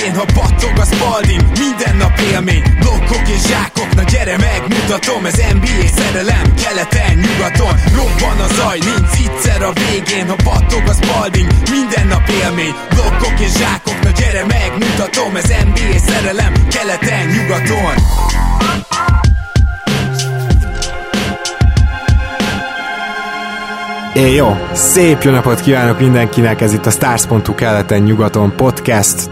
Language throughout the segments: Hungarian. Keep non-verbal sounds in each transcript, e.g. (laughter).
végén, ha battog a Spalding Minden nap élmény, blokkok és zsákok Na gyere megmutatom, ez NBA szerelem Keleten, nyugaton, robban a zaj Nincs egyszer a végén, ha battog a Spalding Minden nap élmény, blokkok és zsákok Na gyere megmutatom, ez NBA szerelem Keleten, nyugaton. É, jó, szép jó napot kívánok mindenkinek, ez itt a Stars.hu keleten nyugaton podcast,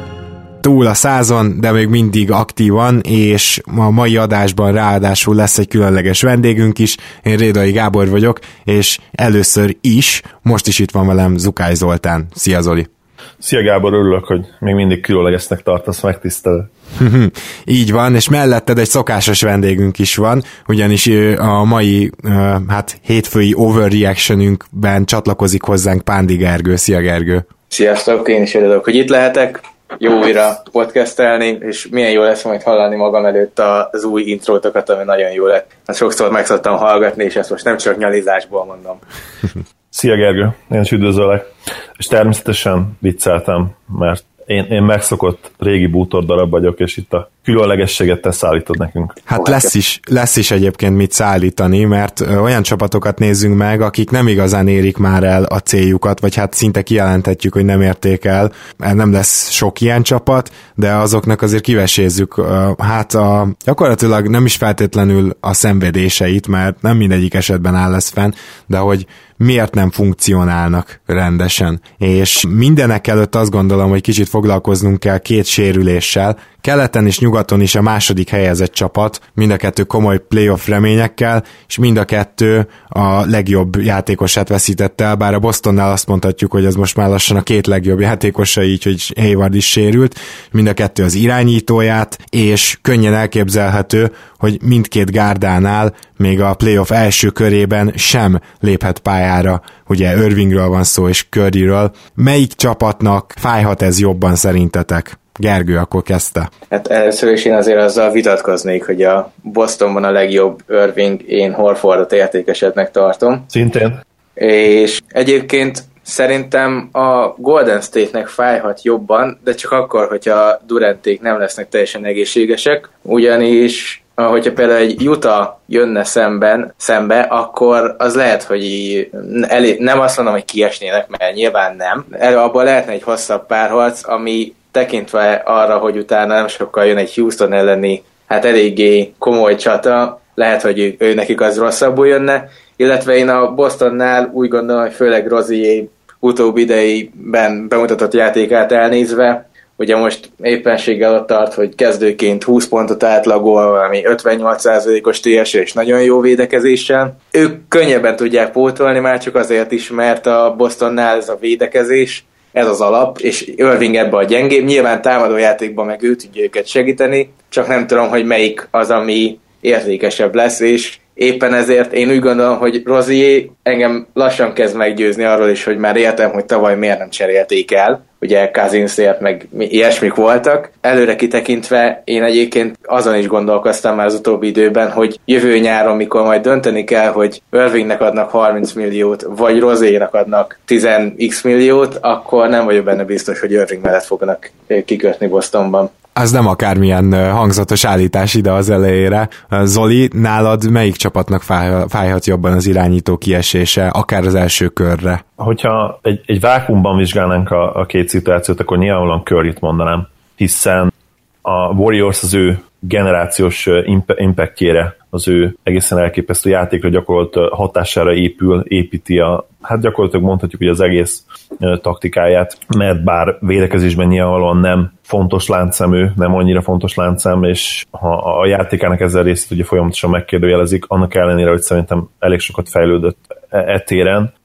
túl a százon, de még mindig aktívan, és a mai adásban ráadásul lesz egy különleges vendégünk is, én Rédai Gábor vagyok, és először is, most is itt van velem Zukály Zoltán. Szia Zoli! Szia Gábor, örülök, hogy még mindig különlegesnek tartasz, megtisztelő. (laughs) Így van, és melletted egy szokásos vendégünk is van, ugyanis a mai hát hétfői overreactionünkben csatlakozik hozzánk Pándi Gergő. Szia Gergő! Sziasztok, én is örülök, hogy itt lehetek. Jó újra podcastelni, és milyen jó lesz majd hallani magam előtt az új intrótokat, ami nagyon jó lett. Ezt sokszor meg szoktam hallgatni, és ezt most nem csak nyalizásból mondom. Szia Gergő, én is üdvözöllek. És természetesen vicceltem, mert én, én megszokott régi bútor darab vagyok, és itt a különlegességet te szállítod nekünk. Hát lesz is, lesz is egyébként mit szállítani, mert olyan csapatokat nézzünk meg, akik nem igazán érik már el a céljukat, vagy hát szinte kijelentetjük, hogy nem érték el. Nem lesz sok ilyen csapat, de azoknak azért kivesézzük hát a, gyakorlatilag nem is feltétlenül a szenvedéseit, mert nem mindegyik esetben áll lesz fenn, de hogy miért nem funkcionálnak rendesen. És mindenek előtt azt gondolom, hogy kicsit foglalkoznunk kell két sérüléssel, Keleten és nyugaton is a második helyezett csapat, mind a kettő komoly playoff reményekkel, és mind a kettő a legjobb játékosát veszítette el, bár a Bostonnál azt mondhatjuk, hogy ez most már lassan a két legjobb játékosa, így, hogy Hayward is sérült, mind a kettő az irányítóját, és könnyen elképzelhető, hogy mindkét gárdánál még a playoff első körében sem léphet pályára, ugye Irvingről van szó és Curryről. Melyik csapatnak fájhat ez jobban szerintetek? Gergő akkor kezdte. Hát először is én azért azzal vitatkoznék, hogy a Bostonban a legjobb Irving, én Horfordot értékesednek tartom. Szintén. És egyébként szerintem a Golden State-nek fájhat jobban, de csak akkor, hogyha Duranték nem lesznek teljesen egészségesek, ugyanis hogyha például egy Utah jönne szemben, szembe, akkor az lehet, hogy elé, nem azt mondom, hogy kiesnének, mert nyilván nem. Erre abban lehetne egy hosszabb párharc, ami tekintve arra, hogy utána nem sokkal jön egy Houston elleni, hát eléggé komoly csata, lehet, hogy ő, nekik az rosszabbul jönne, illetve én a Bostonnál úgy gondolom, hogy főleg Rozié utóbbi idejében bemutatott játékát elnézve, ugye most éppenséggel ott tart, hogy kezdőként 20 pontot átlagol, valami 58%-os TS és nagyon jó védekezéssel. Ők könnyebben tudják pótolni már csak azért is, mert a Bostonnál ez a védekezés ez az alap, és Irving ebbe a gyengébb. Nyilván támadójátékban meg ő tudja őket segíteni, csak nem tudom, hogy melyik az, ami értékesebb lesz, és éppen ezért én úgy gondolom, hogy Rozier engem lassan kezd meggyőzni arról is, hogy már értem, hogy tavaly miért nem cserélték el, ugye Kazinszért meg ilyesmik voltak. Előre kitekintve én egyébként azon is gondolkoztam már az utóbbi időben, hogy jövő nyáron, mikor majd dönteni kell, hogy Irvingnek adnak 30 milliót, vagy Rozénak adnak 10x milliót, akkor nem vagyok benne biztos, hogy Irving mellett fognak kikötni Bostonban az nem akármilyen hangzatos állítás ide az elejére. Zoli, nálad melyik csapatnak fájhat jobban az irányító kiesése, akár az első körre? Hogyha egy, egy vákumban vizsgálnánk a, a két szituációt, akkor nyilvánvalóan Curryt mondanám, hiszen a Warriors az ő generációs impactjére, az ő egészen elképesztő játékra gyakorolt hatására épül, építi a, hát gyakorlatilag mondhatjuk, hogy az egész taktikáját, mert bár védekezésben nyilvánvalóan nem fontos láncszemű, nem annyira fontos láncszem, és ha a játékának ezzel részét ugye folyamatosan megkérdőjelezik, annak ellenére, hogy szerintem elég sokat fejlődött e, e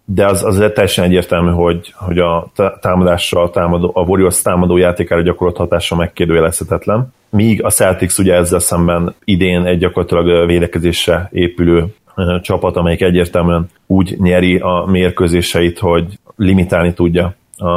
de az, az teljesen egyértelmű, hogy, hogy a támadásra, a, támadó, a Warriors támadó játékára gyakorolt hatása megkérdőjelezhetetlen. Míg a Celtics ugye ezzel szemben idén egy gyakorlatilag védekezésre épülő csapat, amelyik egyértelműen úgy nyeri a mérkőzéseit, hogy limitálni tudja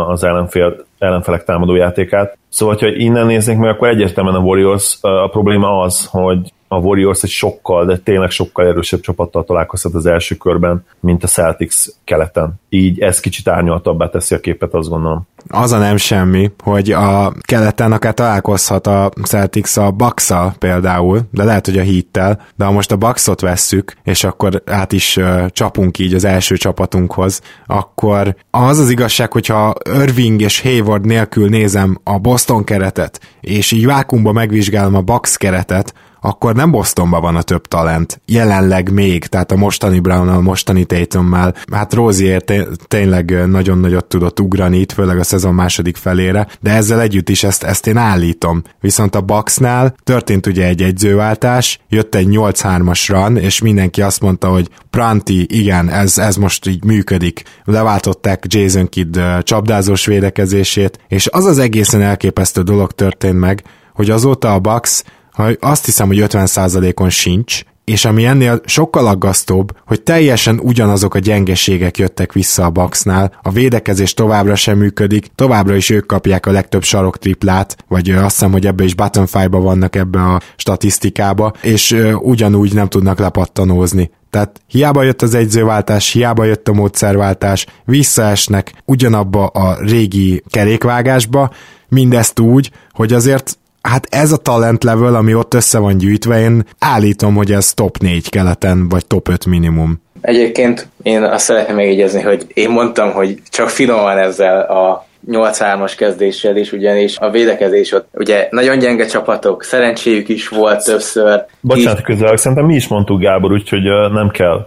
az ellenfél, ellenfelek támadó játékát. Szóval, ha innen néznénk meg, akkor egyértelműen a Warriors a probléma az, hogy a Warriors egy sokkal, de tényleg sokkal erősebb csapattal találkozhat az első körben, mint a Celtics keleten. Így ez kicsit árnyaltabbá teszi a képet, azt gondolom. Az a nem semmi, hogy a keleten akár találkozhat a Celtics a bucks például, de lehet, hogy a hittel, de ha most a Bucksot vesszük, és akkor át is uh, csapunk így az első csapatunkhoz, akkor az az igazság, hogyha Irving és Hayward nélkül nézem a Boston keretet, és így vákumba megvizsgálom a Bucks keretet, akkor nem Bostonban van a több talent. Jelenleg még, tehát a mostani brown a mostani Tatummal. Hát Rozier tényleg nagyon nagyot tudott ugrani itt, főleg a szezon második felére, de ezzel együtt is ezt, ezt én állítom. Viszont a Bucksnál történt ugye egy egyzőváltás, jött egy 8-3-as run, és mindenki azt mondta, hogy Pranti, igen, ez, ez most így működik. Leváltották Jason Kidd csapdázós védekezését, és az az egészen elképesztő dolog történt meg, hogy azóta a Bucks ha azt hiszem, hogy 50%-on sincs, és ami ennél sokkal aggasztóbb, hogy teljesen ugyanazok a gyengeségek jöttek vissza a Bucksnál, a védekezés továbbra sem működik, továbbra is ők kapják a legtöbb sarok triplát, vagy azt hiszem, hogy ebbe is button ba vannak ebbe a statisztikába, és ugyanúgy nem tudnak lepattanózni. Tehát hiába jött az egyzőváltás, hiába jött a módszerváltás, visszaesnek ugyanabba a régi kerékvágásba, mindezt úgy, hogy azért hát ez a talent level, ami ott össze van gyűjtve, én állítom, hogy ez top 4 keleten, vagy top 5 minimum. Egyébként én azt szeretném megjegyezni, hogy én mondtam, hogy csak finoman ezzel a 8-3-as kezdéssel is, ugyanis a védekezés ott ugye nagyon gyenge csapatok, szerencséjük is volt többször. Bocsánat, közel, szerintem mi is mondtuk Gábor, úgyhogy nem kell.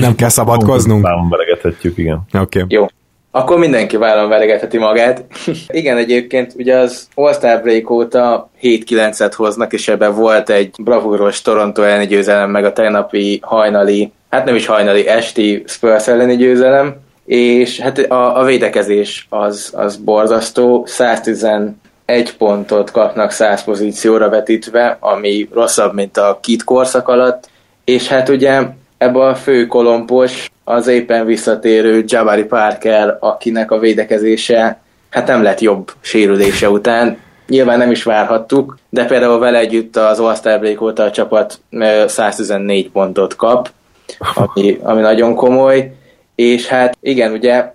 nem kell szabadkoznunk. Nem igen. Oké. Okay. Jó, akkor mindenki vállon veregetheti magát. (laughs) Igen, egyébként ugye az All-Star Break óta 7-9-et hoznak, és ebben volt egy bravúros Toronto elleni győzelem, meg a tegnapi hajnali, hát nem is hajnali, esti Spurs elleni győzelem, és hát a, a védekezés az, az borzasztó, 111 pontot kapnak 100 pozícióra vetítve, ami rosszabb, mint a kit korszak alatt, és hát ugye ebbe a fő kolompos az éppen visszatérő Jabari Parker, akinek a védekezése hát nem lett jobb sérülése után. Nyilván nem is várhattuk, de például vele együtt az All-Star Break óta a csapat 114 pontot kap, ami, ami nagyon komoly, és hát igen, ugye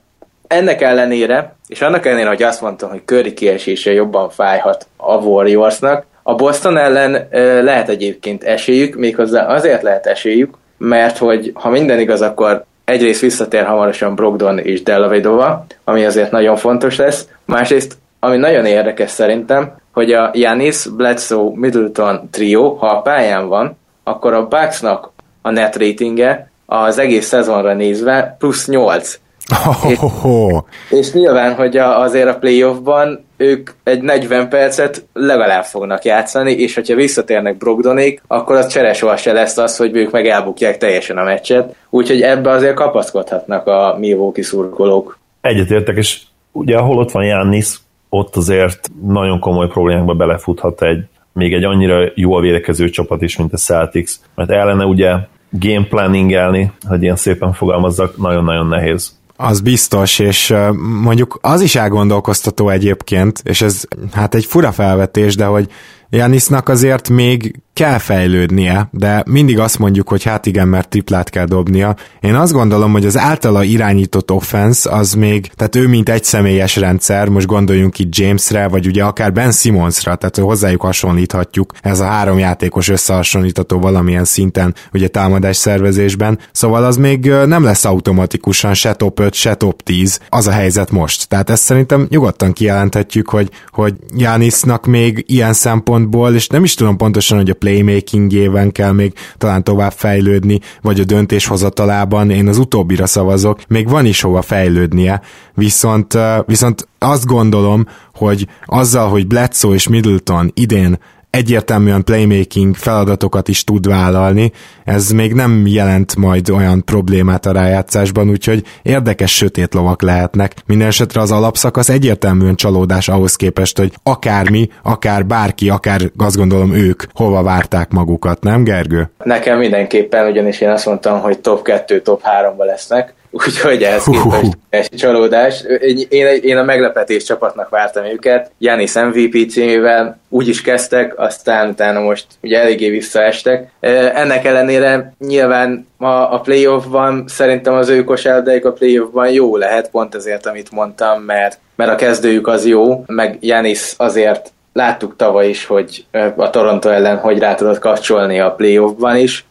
ennek ellenére, és annak ellenére, hogy azt mondtam, hogy Curry kiesése jobban fájhat a Warriorsnak, a Boston ellen lehet egyébként esélyük, méghozzá azért lehet esélyük, mert hogy ha minden igaz, akkor egyrészt visszatér hamarosan Brogdon és Delavedova, ami azért nagyon fontos lesz, másrészt, ami nagyon érdekes szerintem, hogy a Janis, Bledsoe, Middleton trio, ha a pályán van, akkor a Bucksnak a net ratinge az egész szezonra nézve plusz 8. Oh, oh, és, és nyilván, hogy a, azért a playoffban ők egy 40 percet legalább fognak játszani, és hogyha visszatérnek Brogdonék, akkor az cseresol se lesz az, hogy ők meg elbukják teljesen a meccset, úgyhogy ebbe azért kapaszkodhatnak a Milwaukee szurkolók. Egyetértek, és ugye ahol ott van Jannis, ott azért nagyon komoly problémákba belefuthat egy még egy annyira jól védekező csapat is, mint a Celtics, mert ellene ugye game planningelni, hogy ilyen szépen fogalmazzak, nagyon-nagyon nehéz. Az biztos, és mondjuk az is elgondolkoztató egyébként, és ez hát egy fura felvetés, de hogy Janisnak azért még kell fejlődnie, de mindig azt mondjuk, hogy hát igen, mert triplát kell dobnia. Én azt gondolom, hogy az általa irányított offense az még, tehát ő mint egy személyes rendszer, most gondoljunk itt Jamesre, vagy ugye akár Ben Simmonsra, tehát hozzájuk hasonlíthatjuk, ez a három játékos összehasonlítható valamilyen szinten, ugye támadás szervezésben, szóval az még nem lesz automatikusan se top 5, se top 10, az a helyzet most. Tehát ezt szerintem nyugodtan kijelenthetjük, hogy, hogy Janisnak még ilyen szempontból, és nem is tudom pontosan, hogy a playmakingjében kell még talán tovább fejlődni, vagy a döntéshozatalában, én az utóbbira szavazok, még van is hova fejlődnie, viszont, viszont azt gondolom, hogy azzal, hogy Bledsoe és Middleton idén egyértelműen playmaking feladatokat is tud vállalni, ez még nem jelent majd olyan problémát a rájátszásban, úgyhogy érdekes sötét lovak lehetnek. Mindenesetre az alapszakasz egyértelműen csalódás ahhoz képest, hogy akármi, akár bárki, akár azt gondolom ők hova várták magukat, nem Gergő? Nekem mindenképpen, ugyanis én azt mondtam, hogy top 2, top 3-ba lesznek, úgyhogy ez képest egy csalódás. Én, én a meglepetés csapatnak vártam őket. Janis MVP címével úgy is kezdtek, aztán utána most ugye eléggé visszaestek. Ennek ellenére nyilván a, a playoffban szerintem az ő kosárlabdájuk a playoffban jó lehet, pont ezért, amit mondtam, mert, mert a kezdőjük az jó, meg Janis azért láttuk tavaly is, hogy a Toronto ellen hogy rá tudott kapcsolni a playoffban is,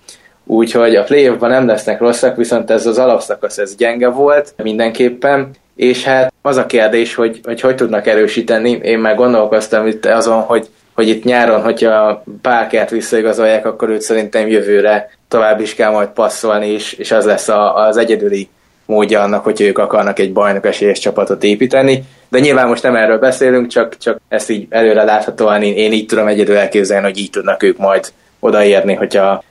úgyhogy a playoffban nem lesznek rosszak, viszont ez az alapszakasz ez gyenge volt mindenképpen, és hát az a kérdés, hogy hogy, hogy tudnak erősíteni, én már gondolkoztam itt azon, hogy hogy itt nyáron, hogyha Parkert visszaigazolják, akkor őt szerintem jövőre tovább is kell majd passzolni, és, és az lesz a, az egyedüli módja annak, hogy ők akarnak egy bajnok esélyes csapatot építeni. De nyilván most nem erről beszélünk, csak, csak ezt így előre láthatóan én, én így tudom egyedül elképzelni, hogy így tudnak ők majd odaérni, hogyha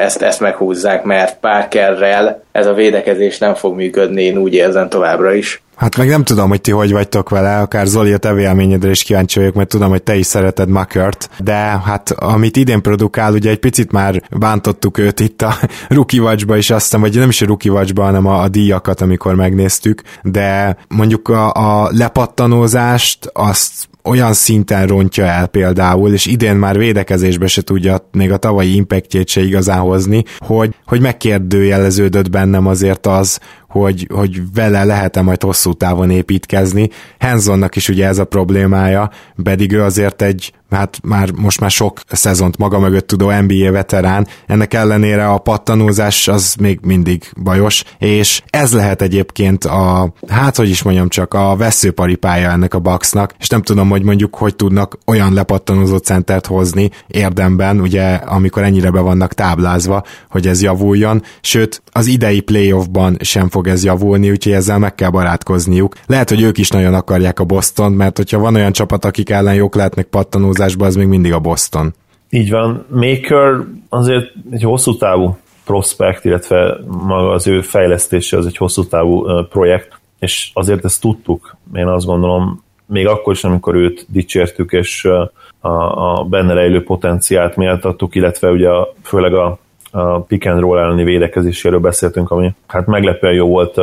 ezt, ezt meghúzzák, mert Parkerrel ez a védekezés nem fog működni, én úgy érzem továbbra is. Hát meg nem tudom, hogy ti hogy vagytok vele, akár Zoli a te véleményedre is kíváncsi vagyok, mert tudom, hogy te is szereted Makert, de hát amit idén produkál, ugye egy picit már bántottuk őt itt a (laughs) Rookie Watch-ba is, aztán, vagy nem is a Rookie Watch-ba, hanem a, a díjakat, amikor megnéztük, de mondjuk a, a lepattanózást azt olyan szinten rontja el például, és idén már védekezésbe se tudja még a tavalyi impactjét se igazán hozni, hogy, hogy megkérdőjeleződött bennem azért az, hogy, hogy vele lehet-e majd hosszú távon építkezni. Henzonnak is ugye ez a problémája, pedig ő azért egy hát már most már sok szezont maga mögött tudó NBA veterán, ennek ellenére a pattanózás az még mindig bajos, és ez lehet egyébként a, hát hogy is mondjam csak, a veszőparipája ennek a Bucksnak, és nem tudom, hogy mondjuk hogy tudnak olyan lepattanózó centert hozni érdemben, ugye amikor ennyire be vannak táblázva, hogy ez javuljon, sőt az idei playoffban sem fog ez javulni, úgyhogy ezzel meg kell barátkozniuk. Lehet, hogy ők is nagyon akarják a Boston, mert hogyha van olyan csapat, akik ellen jók lehetnek pattanózás, vonatkozásban az még mindig a Boston. Így van. Maker azért egy hosszú távú prospekt, illetve maga az ő fejlesztése az egy hosszú távú projekt, és azért ezt tudtuk, én azt gondolom, még akkor is, amikor őt dicsértük, és a, a benne rejlő potenciált méltattuk, illetve ugye a, főleg a a pick and roll elleni védekezéséről beszéltünk, ami hát meglepően jó volt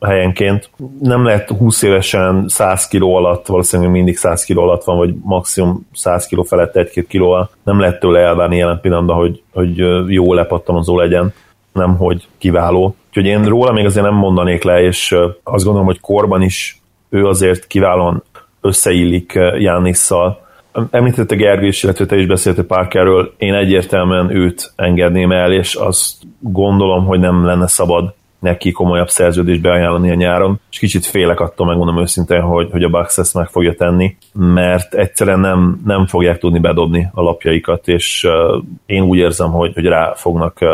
helyenként. Nem lehet 20 évesen 100 kiló alatt, valószínűleg mindig 100 kiló alatt van, vagy maximum 100 kiló felett 1-2 kilóval. Nem lehet tőle elvárni jelen pillanatban, hogy, hogy jó lepattanozó legyen, nem hogy kiváló. Úgyhogy én róla még azért nem mondanék le, és azt gondolom, hogy korban is ő azért kiválóan összeillik Jánisszal, Említette Gergő is, illetve te is beszéltél Parkerről, én egyértelműen őt engedném el, és azt gondolom, hogy nem lenne szabad neki komolyabb szerződést beajánlani a nyáron, és kicsit félek attól, megmondom őszintén, hogy, hogy a Bucks ezt meg fogja tenni, mert egyszerűen nem, nem fogják tudni bedobni a lapjaikat, és uh, én úgy érzem, hogy, hogy rá fognak uh,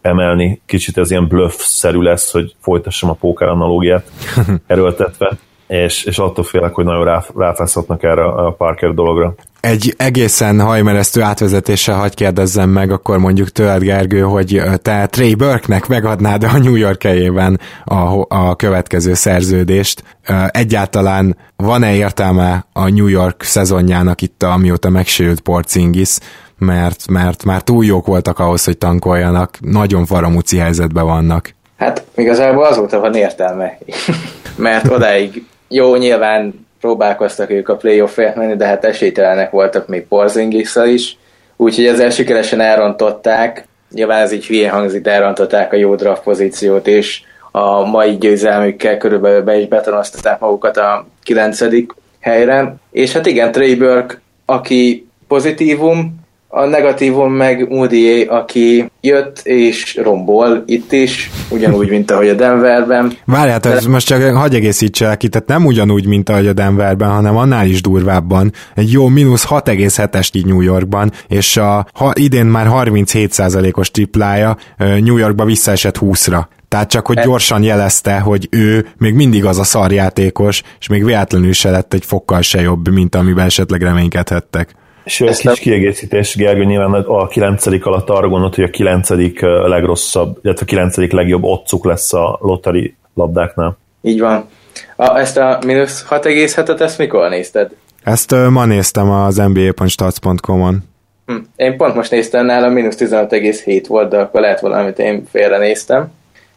emelni. Kicsit ez ilyen bluff-szerű lesz, hogy folytassam a póker analógiát (laughs) erőltetve és, és attól félek, hogy nagyon rá, ráfászhatnak erre a Parker dologra. Egy egészen hajmeresztő átvezetéssel hagy kérdezzem meg, akkor mondjuk tőled, Gergő, hogy te Trey Burke-nek megadnád a New York helyében a, a következő szerződést. Egyáltalán van-e értelme a New York szezonjának itt, amióta megsérült Porzingis, mert, mert már túl jók voltak ahhoz, hogy tankoljanak, nagyon faramúci helyzetben vannak. Hát igazából azóta van értelme, (laughs) mert odáig jó, nyilván próbálkoztak ők a playoffért menni, de hát esélytelenek voltak még porzingis is, úgyhogy ezzel sikeresen elrontották, nyilván ez így hülye hangzik, de elrontották a jó draft pozíciót, és a mai győzelmükkel körülbelül be is betonoztatták magukat a kilencedik helyre. És hát igen, Trey Burke, aki pozitívum, a negatívum meg Moody, aki jött és rombol itt is, ugyanúgy, mint ahogy a Denverben. Várjál, De... most csak hagyj egészítselek ki, tehát nem ugyanúgy, mint ahogy a Denverben, hanem annál is durvábban. Egy jó mínusz 6,7-es így New Yorkban, és a, ha idén már 37%-os triplája New Yorkba visszaesett 20-ra. Tehát csak, hogy e- gyorsan jelezte, hogy ő még mindig az a szarjátékos, és még véletlenül se lett egy fokkal se jobb, mint amiben esetleg reménykedhettek. És Ezt kis nem... kiegészítés, Gergő, nyilván a kilencedik alatt arra gondolt, hogy a kilencedik legrosszabb, illetve a kilencedik legjobb otcuk lesz a lotteri labdáknál. Így van. A, ezt a mínusz 6,7-et, ezt mikor nézted? Ezt uh, ma néztem az nba.stats.com-on. Hm. Én pont most néztem nála, mínusz 16,7 volt, de akkor lehet valamit én félre néztem.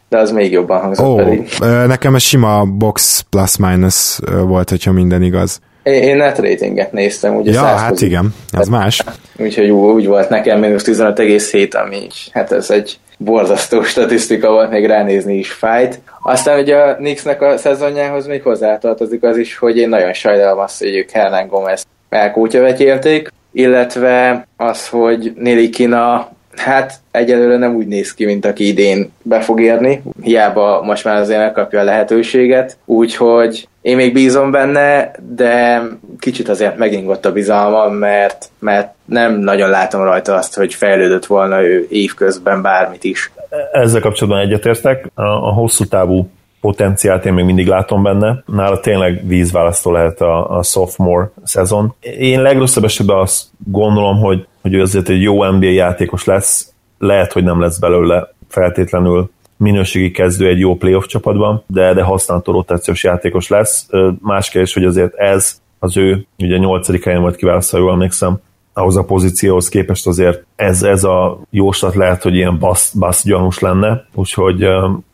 de az még jobban hangzott oh, pedig. Nekem a sima box plus-minus volt, hogyha minden igaz. Én net ratinget néztem, ugye Ja, hát igen, az más. Úgyhogy úgy volt nekem mínusz 15,7, ami hát ez egy borzasztó (laughs) statisztika volt, még ránézni is fájt. Aztán ugye a Knicksnek a szezonjához még hozzátartozik az is, hogy én nagyon sajnálom azt, hogy ők Hernán Gomez elkótyavetélték, illetve az, hogy Néli Kina Hát egyelőre nem úgy néz ki, mint aki idén be fog érni, hiába most már azért megkapja a lehetőséget, úgyhogy én még bízom benne, de kicsit azért megingott a bizalmam, mert, mert nem nagyon látom rajta azt, hogy fejlődött volna ő évközben bármit is. Ezzel kapcsolatban egyetértek. A, a hosszú távú potenciált én még mindig látom benne. Nála tényleg vízválasztó lehet a, a sophomore szezon. Én legrosszabb esetben azt gondolom, hogy, hogy ő azért egy jó NBA játékos lesz, lehet, hogy nem lesz belőle feltétlenül minőségi kezdő egy jó playoff csapatban, de, de használható rotációs játékos lesz. Más kérdés, hogy azért ez az ő, ugye 8. helyen volt kiválasztva, jól emlékszem, ahhoz a pozícióhoz képest azért ez, ez a jóslat lehet, hogy ilyen basz, basz gyanús lenne, úgyhogy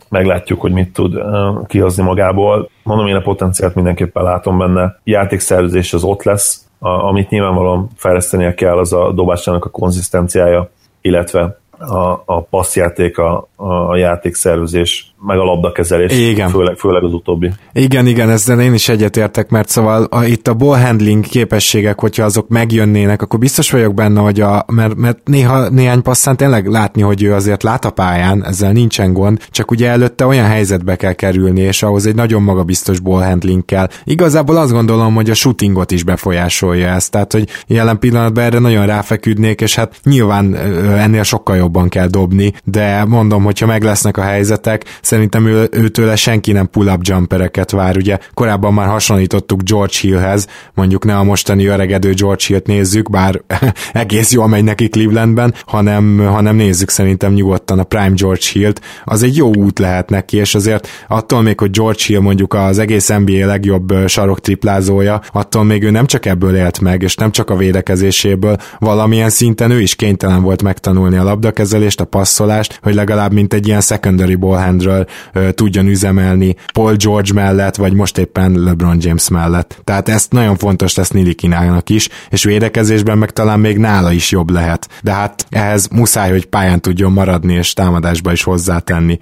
meglátjuk, hogy mit tud kihozni magából. Mondom, én a potenciált mindenképpen látom benne. Játékszervezés az ott lesz, amit nyilvánvalóan fejlesztenie kell, az a dobásának a konzisztenciája, illetve a, a passzjáték, a, a játékszervezés, meg a labdakezelés, igen. Főleg, főleg az utóbbi. Igen, igen, ezzel én is egyetértek, mert szóval a, itt a ball handling képességek, hogyha azok megjönnének, akkor biztos vagyok benne, hogy a, mert, mert néha néhány passzán tényleg látni, hogy ő azért lát a pályán, ezzel nincsen gond, csak ugye előtte olyan helyzetbe kell kerülni, és ahhoz egy nagyon magabiztos ball handling kell. Igazából azt gondolom, hogy a shootingot is befolyásolja ezt, tehát hogy jelen pillanatban erre nagyon ráfeküdnék, és hát nyilván ennél sokkal jobban kell dobni, de mondom, hogyha meg lesznek a helyzetek, szerintem ő, őtőle senki nem pull-up jumpereket vár, ugye? Korábban már hasonlítottuk George Hillhez, mondjuk ne a mostani öregedő George Hillt nézzük, bár (laughs) egész jól megy neki Clevelandben, hanem, hanem nézzük szerintem nyugodtan a Prime George Hillt, az egy jó út lehet neki, és azért attól még, hogy George Hill mondjuk az egész NBA legjobb sarok triplázója, attól még ő nem csak ebből élt meg, és nem csak a védekezéséből, valamilyen szinten ő is kénytelen volt megtanulni a labdakezelést, a passzolást, hogy legalább mint egy ilyen secondary ballhandről tudjon üzemelni Paul George mellett, vagy most éppen LeBron James mellett. Tehát ezt nagyon fontos lesz Nilikinának is, és védekezésben meg talán még nála is jobb lehet. De hát ehhez muszáj, hogy pályán tudjon maradni, és támadásba is hozzátenni.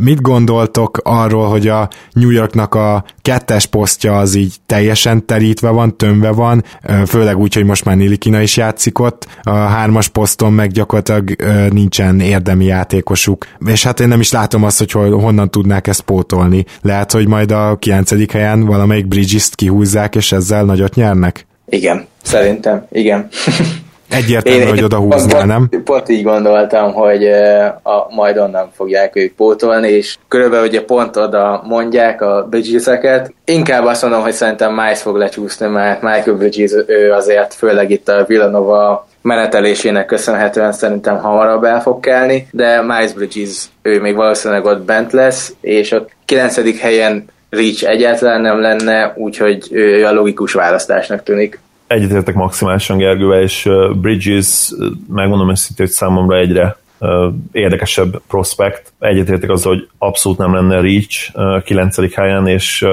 Mit gondoltok arról, hogy a New Yorknak a kettes posztja az így teljesen terítve van, tömve van, főleg úgy, hogy most már Nilikina is játszik ott, a hármas poszton meg gyakorlatilag nincsen érdemi játékosuk, és hát én nem is látom azt, hogy honnan tudnák ezt pótolni. Lehet, hogy majd a kilencedik helyen valamelyik Bridges-t kihúzzák, és ezzel nagyot nyernek? Igen, szerintem, igen. (laughs) Egyértelmű, én, hogy oda húznál, nem? Pont így gondoltam, hogy a, majd onnan fogják ők pótolni, és körülbelül ugye pont oda mondják a Bridges-eket. Inkább azt mondom, hogy szerintem Miles fog lecsúszni, mert Michael Bridges ő azért, főleg itt a Villanova menetelésének köszönhetően szerintem hamarabb el fog kelni, de Miles Bridges ő még valószínűleg ott bent lesz, és a 9. helyen Reach egyáltalán nem lenne, úgyhogy ő a logikus választásnak tűnik. Egyetértek maximálisan Gergővel, és Bridges, megmondom őszintén, hogy számomra egyre érdekesebb prospekt. Egyetértek az, hogy abszolút nem lenne Reach 9. helyen, és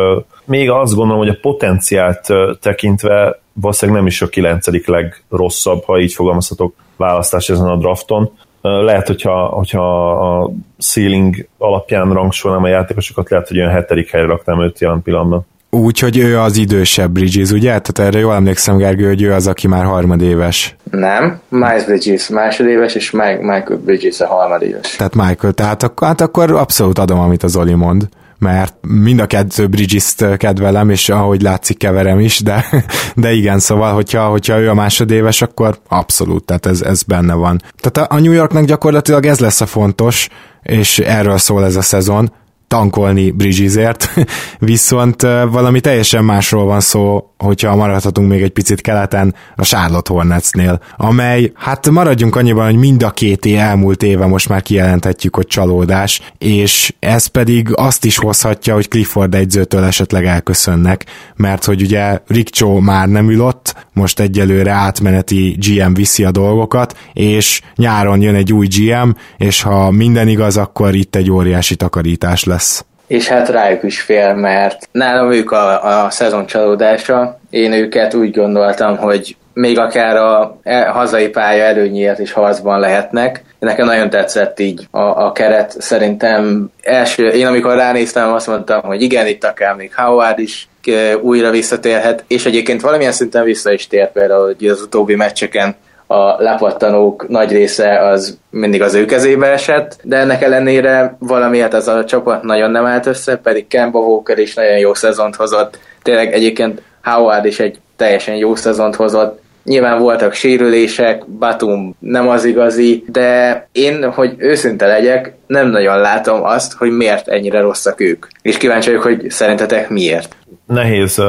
még azt gondolom, hogy a potenciált tekintve valószínűleg nem is a 9. legrosszabb, ha így fogalmazhatok, választás ezen a drafton. Lehet, hogyha, hogyha a ceiling alapján rangsolnám a játékosokat, lehet, hogy olyan hetedik helyre raknám őt jelen pillanatban. Úgy, hogy ő az idősebb Bridges, ugye? Tehát erre jól emlékszem, Gergő, hogy ő az, aki már harmadéves. Nem, Miles Bridges másodéves, és Michael Bridges a harmadéves. Tehát Michael, tehát ak- hát akkor abszolút adom, amit az Oli mond mert mind a kettő Bridges-t kedvelem, és ahogy látszik keverem is, de, (laughs) de igen, szóval, hogyha, hogyha ő a másodéves, akkor abszolút, tehát ez, ez benne van. Tehát a New Yorknak gyakorlatilag ez lesz a fontos, és erről szól ez a szezon, tankolni Bridgesért, (laughs) viszont valami teljesen másról van szó, hogyha maradhatunk még egy picit keleten a Charlotte Hornetsnél, amely, hát maradjunk annyiban, hogy mind a két év elmúlt éve most már kijelenthetjük, hogy csalódás, és ez pedig azt is hozhatja, hogy Clifford egyzőtől esetleg elköszönnek, mert hogy ugye Rick Cho már nem ül ott, most egyelőre átmeneti GM viszi a dolgokat, és nyáron jön egy új GM, és ha minden igaz, akkor itt egy óriási takarítás lesz és hát rájuk is fél, mert nálam ők a, a szezon csalódása. Én őket úgy gondoltam, hogy még akár a e, hazai pálya előnyért is harcban lehetnek. Nekem nagyon tetszett így a, a keret. Szerintem első, én amikor ránéztem, azt mondtam, hogy igen, itt akár még Howard is újra visszatérhet, és egyébként valamilyen szinten vissza is tért például, hogy az utóbbi meccseken a lepattanók nagy része az mindig az ő kezébe esett, de ennek ellenére valamiért ez a csapat nagyon nem állt össze, pedig Kemba Walker is nagyon jó szezont hozott. Tényleg egyébként Howard is egy teljesen jó szezont hozott, Nyilván voltak sérülések, Batum nem az igazi, de én, hogy őszinte legyek, nem nagyon látom azt, hogy miért ennyire rosszak ők. És kíváncsi vagyok, hogy szerintetek miért. Nehéz,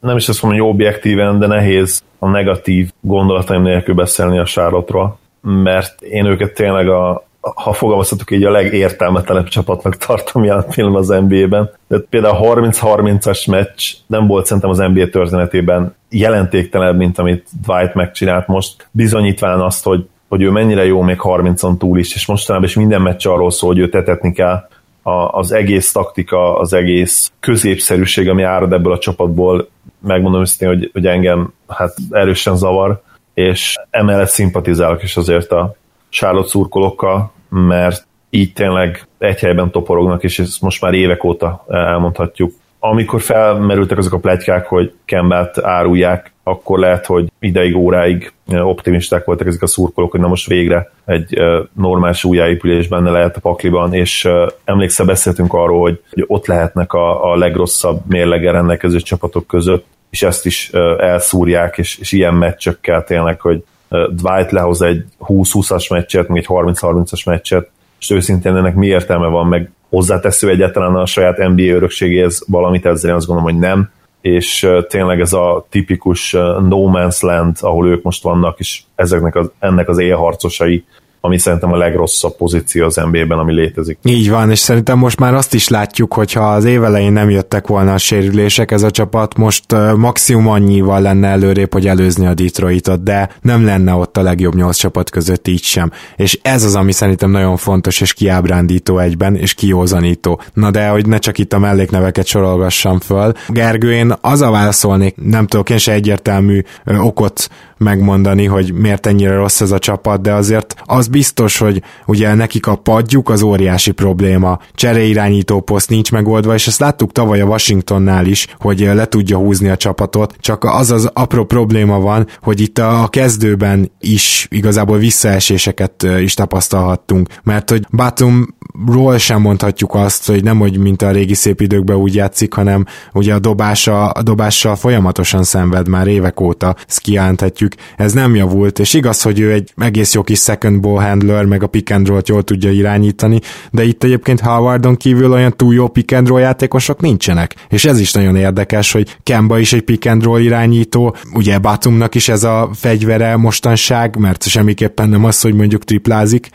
nem is azt mondom, hogy objektíven, de nehéz a negatív gondolataim nélkül beszélni a sárotról, mert én őket tényleg a, ha fogalmazhatok így, a legértelmetlenebb csapatnak (laughs) tartom jelen pillanatban az NBA-ben. De például a 30-30-as meccs nem volt szerintem az NBA történetében jelentéktelenebb, mint amit Dwight megcsinált most, bizonyítván azt, hogy, hogy ő mennyire jó még 30-on túl is, és mostanában is minden meccs arról szól, hogy ő tetetni kell, a, az egész taktika, az egész középszerűség, ami árad ebből a csapatból, megmondom őszintén, hogy, hogy engem hát erősen zavar, és emellett szimpatizálok is azért a Charlotte szurkolókkal, mert így tényleg egy helyben toporognak, és ezt most már évek óta elmondhatjuk. Amikor felmerültek azok a pletykák, hogy Kembelt árulják, akkor lehet, hogy ideig, óráig optimisták voltak ezek a szurkolók, hogy na most végre egy normális újjáépülés benne lehet a pakliban, és emlékszel, beszéltünk arról, hogy, hogy ott lehetnek a, a legrosszabb mérlege rendelkező csapatok között, és ezt is elszúrják, és, és ilyen meccsökkel tényleg, hogy Dwight lehoz egy 20-20-as meccset, meg egy 30-30-as meccset, és őszintén ennek mi értelme van, meg hozzátesző egyáltalán a saját NBA örökségéhez valamit, ezzel én azt gondolom, hogy nem, és tényleg ez a tipikus no man's land, ahol ők most vannak, és ezeknek az, ennek az élharcosai, ami szerintem a legrosszabb pozíció az NBA-ben, ami létezik. Így van, és szerintem most már azt is látjuk, hogy ha az évelején nem jöttek volna a sérülések, ez a csapat most maximum annyival lenne előrébb, hogy előzni a Detroitot, de nem lenne ott a legjobb nyolc csapat között így sem. És ez az, ami szerintem nagyon fontos és kiábrándító egyben, és kiózanító. Na de, hogy ne csak itt a mellékneveket sorolgassam föl. Gergő, én az a válaszolnék, nem tudok én se egyértelmű okot megmondani, hogy miért ennyire rossz ez a csapat, de azért az biztos, hogy ugye nekik a padjuk az óriási probléma. Csereirányító poszt nincs megoldva, és ezt láttuk tavaly a Washingtonnál is, hogy le tudja húzni a csapatot, csak az az apró probléma van, hogy itt a kezdőben is igazából visszaeséseket is tapasztalhattunk, mert hogy Batum ról sem mondhatjuk azt, hogy nem hogy mint a régi szép időkben úgy játszik, hanem ugye a, dobása, a dobással folyamatosan szenved már évek óta, ezt kijelenthetjük. Ez nem javult, és igaz, hogy ő egy egész jó kis second ball handler, meg a pick and roll-t jól tudja irányítani, de itt egyébként Howardon kívül olyan túl jó pick and roll játékosok nincsenek. És ez is nagyon érdekes, hogy Kemba is egy pick and roll irányító, ugye Batumnak is ez a fegyvere mostanság, mert semmiképpen nem az, hogy mondjuk triplázik,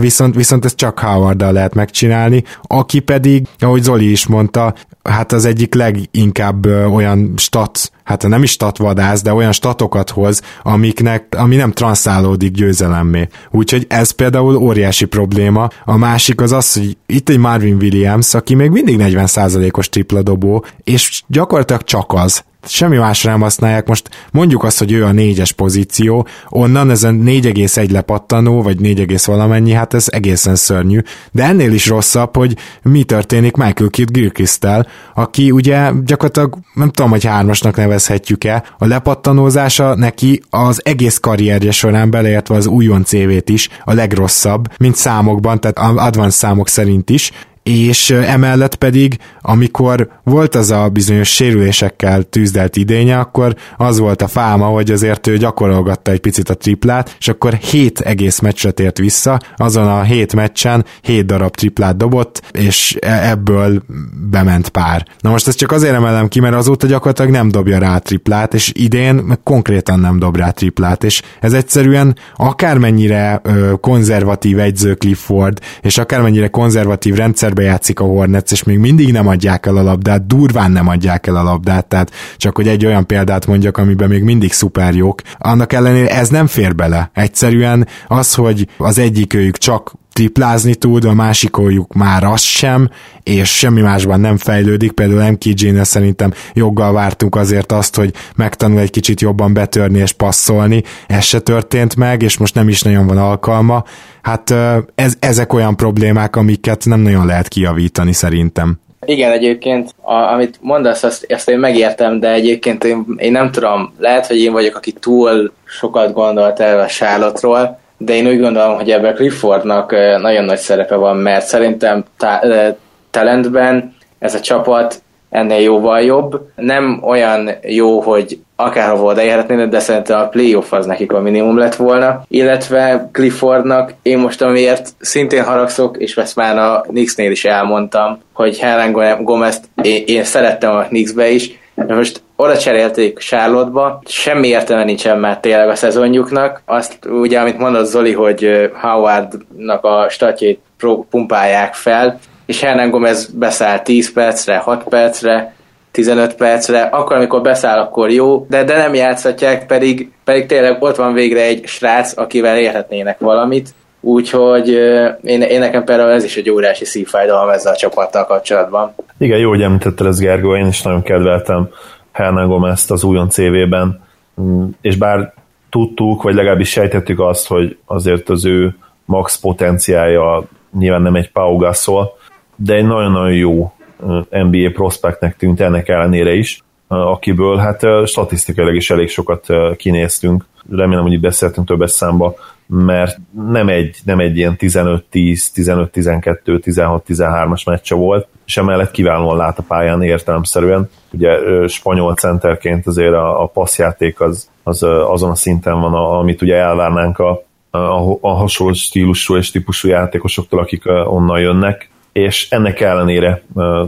viszont, viszont ez csak Howard Lillarddal lehet megcsinálni, aki pedig, ahogy Zoli is mondta, hát az egyik leginkább olyan stat, hát nem is statvadász, de olyan statokat hoz, amiknek, ami nem transzálódik győzelemmé. Úgyhogy ez például óriási probléma. A másik az az, hogy itt egy Marvin Williams, aki még mindig 40%-os tripla dobó, és gyakorlatilag csak az semmi másra nem használják. Most mondjuk azt, hogy ő a négyes pozíció, onnan ezen 4,1 lepattanó, vagy 4, valamennyi, hát ez egészen szörnyű. De ennél is rosszabb, hogy mi történik Michael Kidd Gilchrist-tel, aki ugye gyakorlatilag nem tudom, hogy hármasnak nevezhetjük-e, a lepattanózása neki az egész karrierje során beleértve az újon CV-t is a legrosszabb, mint számokban, tehát advanced számok szerint is, és emellett pedig, amikor volt az a bizonyos sérülésekkel tűzdelt idénye, akkor az volt a fáma, hogy azért ő gyakorolgatta egy picit a triplát, és akkor 7 egész meccsre tért vissza, azon a 7 meccsen 7 darab triplát dobott, és e- ebből bement pár. Na most ezt csak azért emelem ki, mert azóta gyakorlatilag nem dobja rá a triplát, és idén meg konkrétan nem dob rá triplát, és ez egyszerűen akármennyire ö, konzervatív egyző Clifford, és akármennyire konzervatív rendszerbe játszik a Hornets, és még mindig nem adják el a labdát, durván nem adják el a labdát, tehát csak hogy egy olyan példát mondjak, amiben még mindig szuper jók. Annak ellenére ez nem fér bele. Egyszerűen az, hogy az egyik őjük csak triplázni tud, a másikoljuk már az sem, és semmi másban nem fejlődik, például MKG-nél szerintem joggal vártunk azért azt, hogy megtanul egy kicsit jobban betörni és passzolni, ez se történt meg, és most nem is nagyon van alkalma. Hát ez, ezek olyan problémák, amiket nem nagyon lehet kijavítani szerintem. Igen, egyébként, a, amit mondasz, azt, azt én megértem, de egyébként én, én nem tudom, lehet, hogy én vagyok, aki túl sokat gondolt el a Charlotte-ról, de én úgy gondolom, hogy ebben Cliffordnak nagyon nagy szerepe van, mert szerintem ta- talentben ez a csapat ennél jóval jobb. Nem olyan jó, hogy akárhova odaérhetnének, de szerintem a playoff az nekik a minimum lett volna. Illetve Cliffordnak én most amiért szintén haragszok, és ezt már a Knicksnél is elmondtam, hogy Helen Gomez én, én szerettem a Knicksbe is, de most oda cserélték Charlotte-ba, semmi értelme nincsen már tényleg a szezonjuknak. Azt ugye, amit mondott Zoli, hogy Howardnak a statjét pumpálják fel, és Hernan Gomez beszáll 10 percre, 6 percre, 15 percre, akkor, amikor beszáll, akkor jó, de, de nem játszhatják, pedig, pedig tényleg ott van végre egy srác, akivel érhetnének valamit, úgyhogy én, én nekem például ez is egy óriási szívfájdalom ezzel a csapattal kapcsolatban. Igen, jó, hogy említetted ez Gergő, én is nagyon kedveltem Hernán Gomez-t az újon CV-ben, mm, és bár tudtuk, vagy legalábbis sejtettük azt, hogy azért az ő max potenciája nyilván nem egy Pau Gasol, de egy nagyon-nagyon jó NBA prospektnek tűnt ennek ellenére is, akiből hát statisztikailag is elég sokat kinéztünk. Remélem, hogy itt beszéltünk többes számba, mert nem egy, nem egy ilyen 15-10, 15-12, 16-13-as meccse volt, és emellett kiválóan lát a pályán értelemszerűen. Ugye spanyol centerként azért a, a passzjáték az, az azon a szinten van, amit ugye elvárnánk a, a, a hasonló stílusú és típusú játékosoktól, akik onnan jönnek, és ennek ellenére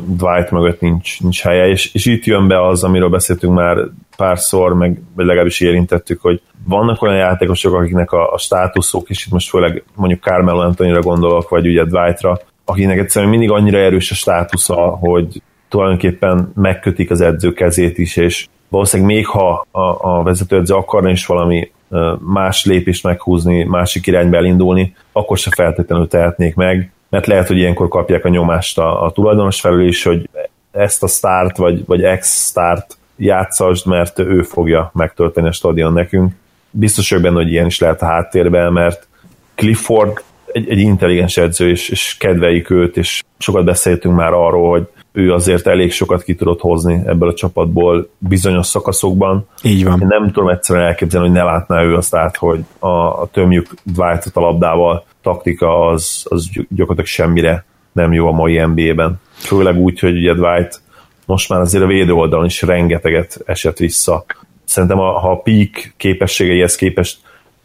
Dwight mögött nincs, nincs helye, és, és itt jön be az, amiről beszéltünk már párszor, meg vagy legalábbis érintettük, hogy vannak olyan játékosok, akiknek a, a státuszok, és itt most főleg mondjuk Carmelo Antonira gondolok, vagy ugye Dwightra, akiknek egyszerűen mindig annyira erős a státusza, hogy tulajdonképpen megkötik az edző kezét is, és valószínűleg még ha a, a vezetőedző akarna is valami más lépést meghúzni, másik irányba elindulni, akkor se feltétlenül tehetnék meg, mert lehet, hogy ilyenkor kapják a nyomást a, a tulajdonos felül is, hogy ezt a start vagy, vagy ex-start játszasd, mert ő fogja megtölteni a stadion nekünk. Biztos vagyok benne, hogy ilyen is lehet a háttérben, mert Clifford egy, egy intelligens edző, és, és kedveljük őt, és sokat beszéltünk már arról, hogy ő azért elég sokat ki tudott hozni ebből a csapatból bizonyos szakaszokban. Így van. Én nem tudom egyszerűen elképzelni, hogy ne látná ő azt át, hogy a, a tömjük dwight a labdával taktika az, az gyakorlatilag semmire nem jó a mai NBA-ben. Főleg úgy, hogy ugye Dwight most már azért a védő oldalon is rengeteget esett vissza. Szerintem a, ha a peak képességeihez képest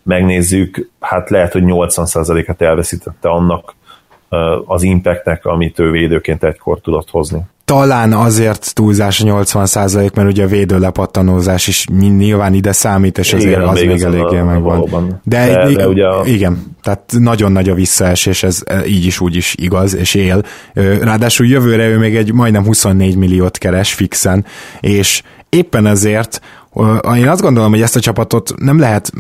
megnézzük, hát lehet, hogy 80%-et elveszítette annak az impactnek, amit ő védőként egykor tudott hozni. Talán azért túlzás a 80 százalék, mert ugye a védő lepattanózás is nyilván ide számít, és azért igen, az még eléggé megvan. De, de, de ugye a... igen, tehát nagyon nagy a visszaesés, ez e, így is úgy is igaz, és él. Ráadásul jövőre ő még egy majdnem 24 milliót keres fixen, és éppen ezért én azt gondolom, hogy ezt a csapatot nem lehet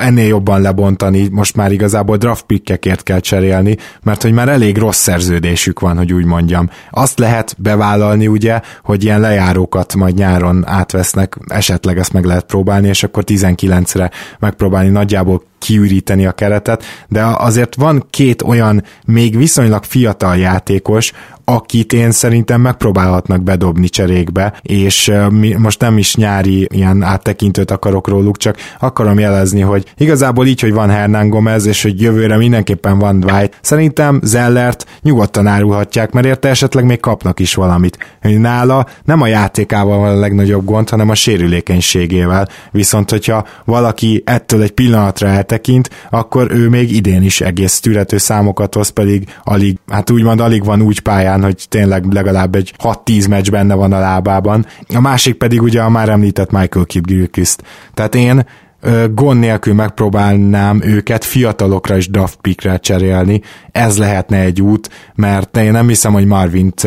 ennél jobban lebontani, most már igazából draft pickekért kell cserélni, mert hogy már elég rossz szerződésük van, hogy úgy mondjam. Azt lehet bevállalni ugye, hogy ilyen lejárókat majd nyáron átvesznek, esetleg ezt meg lehet próbálni, és akkor 19-re megpróbálni nagyjából kiüríteni a keretet, de azért van két olyan még viszonylag fiatal játékos, akit én szerintem megpróbálhatnak bedobni cserékbe, és most nem is nyári ilyen áttekintőt akarok róluk, csak akarom jelezni, hogy igazából így, hogy van Hernán Gomez, és hogy jövőre mindenképpen van Dwight, szerintem Zellert nyugodtan árulhatják, mert érte esetleg még kapnak is valamit. Nála nem a játékával van a legnagyobb gond, hanem a sérülékenységével. Viszont, hogyha valaki ettől egy pillanatra eltekint, akkor ő még idén is egész tűrető számokat hoz, pedig alig, hát úgymond alig van úgy pályán, hogy tényleg legalább egy 6-10 meccs benne van a lábában. A másik pedig ugye a már említett Michael Kidd. Tehát én gond nélkül megpróbálnám őket fiatalokra is draft pickre cserélni. Ez lehetne egy út, mert én nem hiszem, hogy Marvint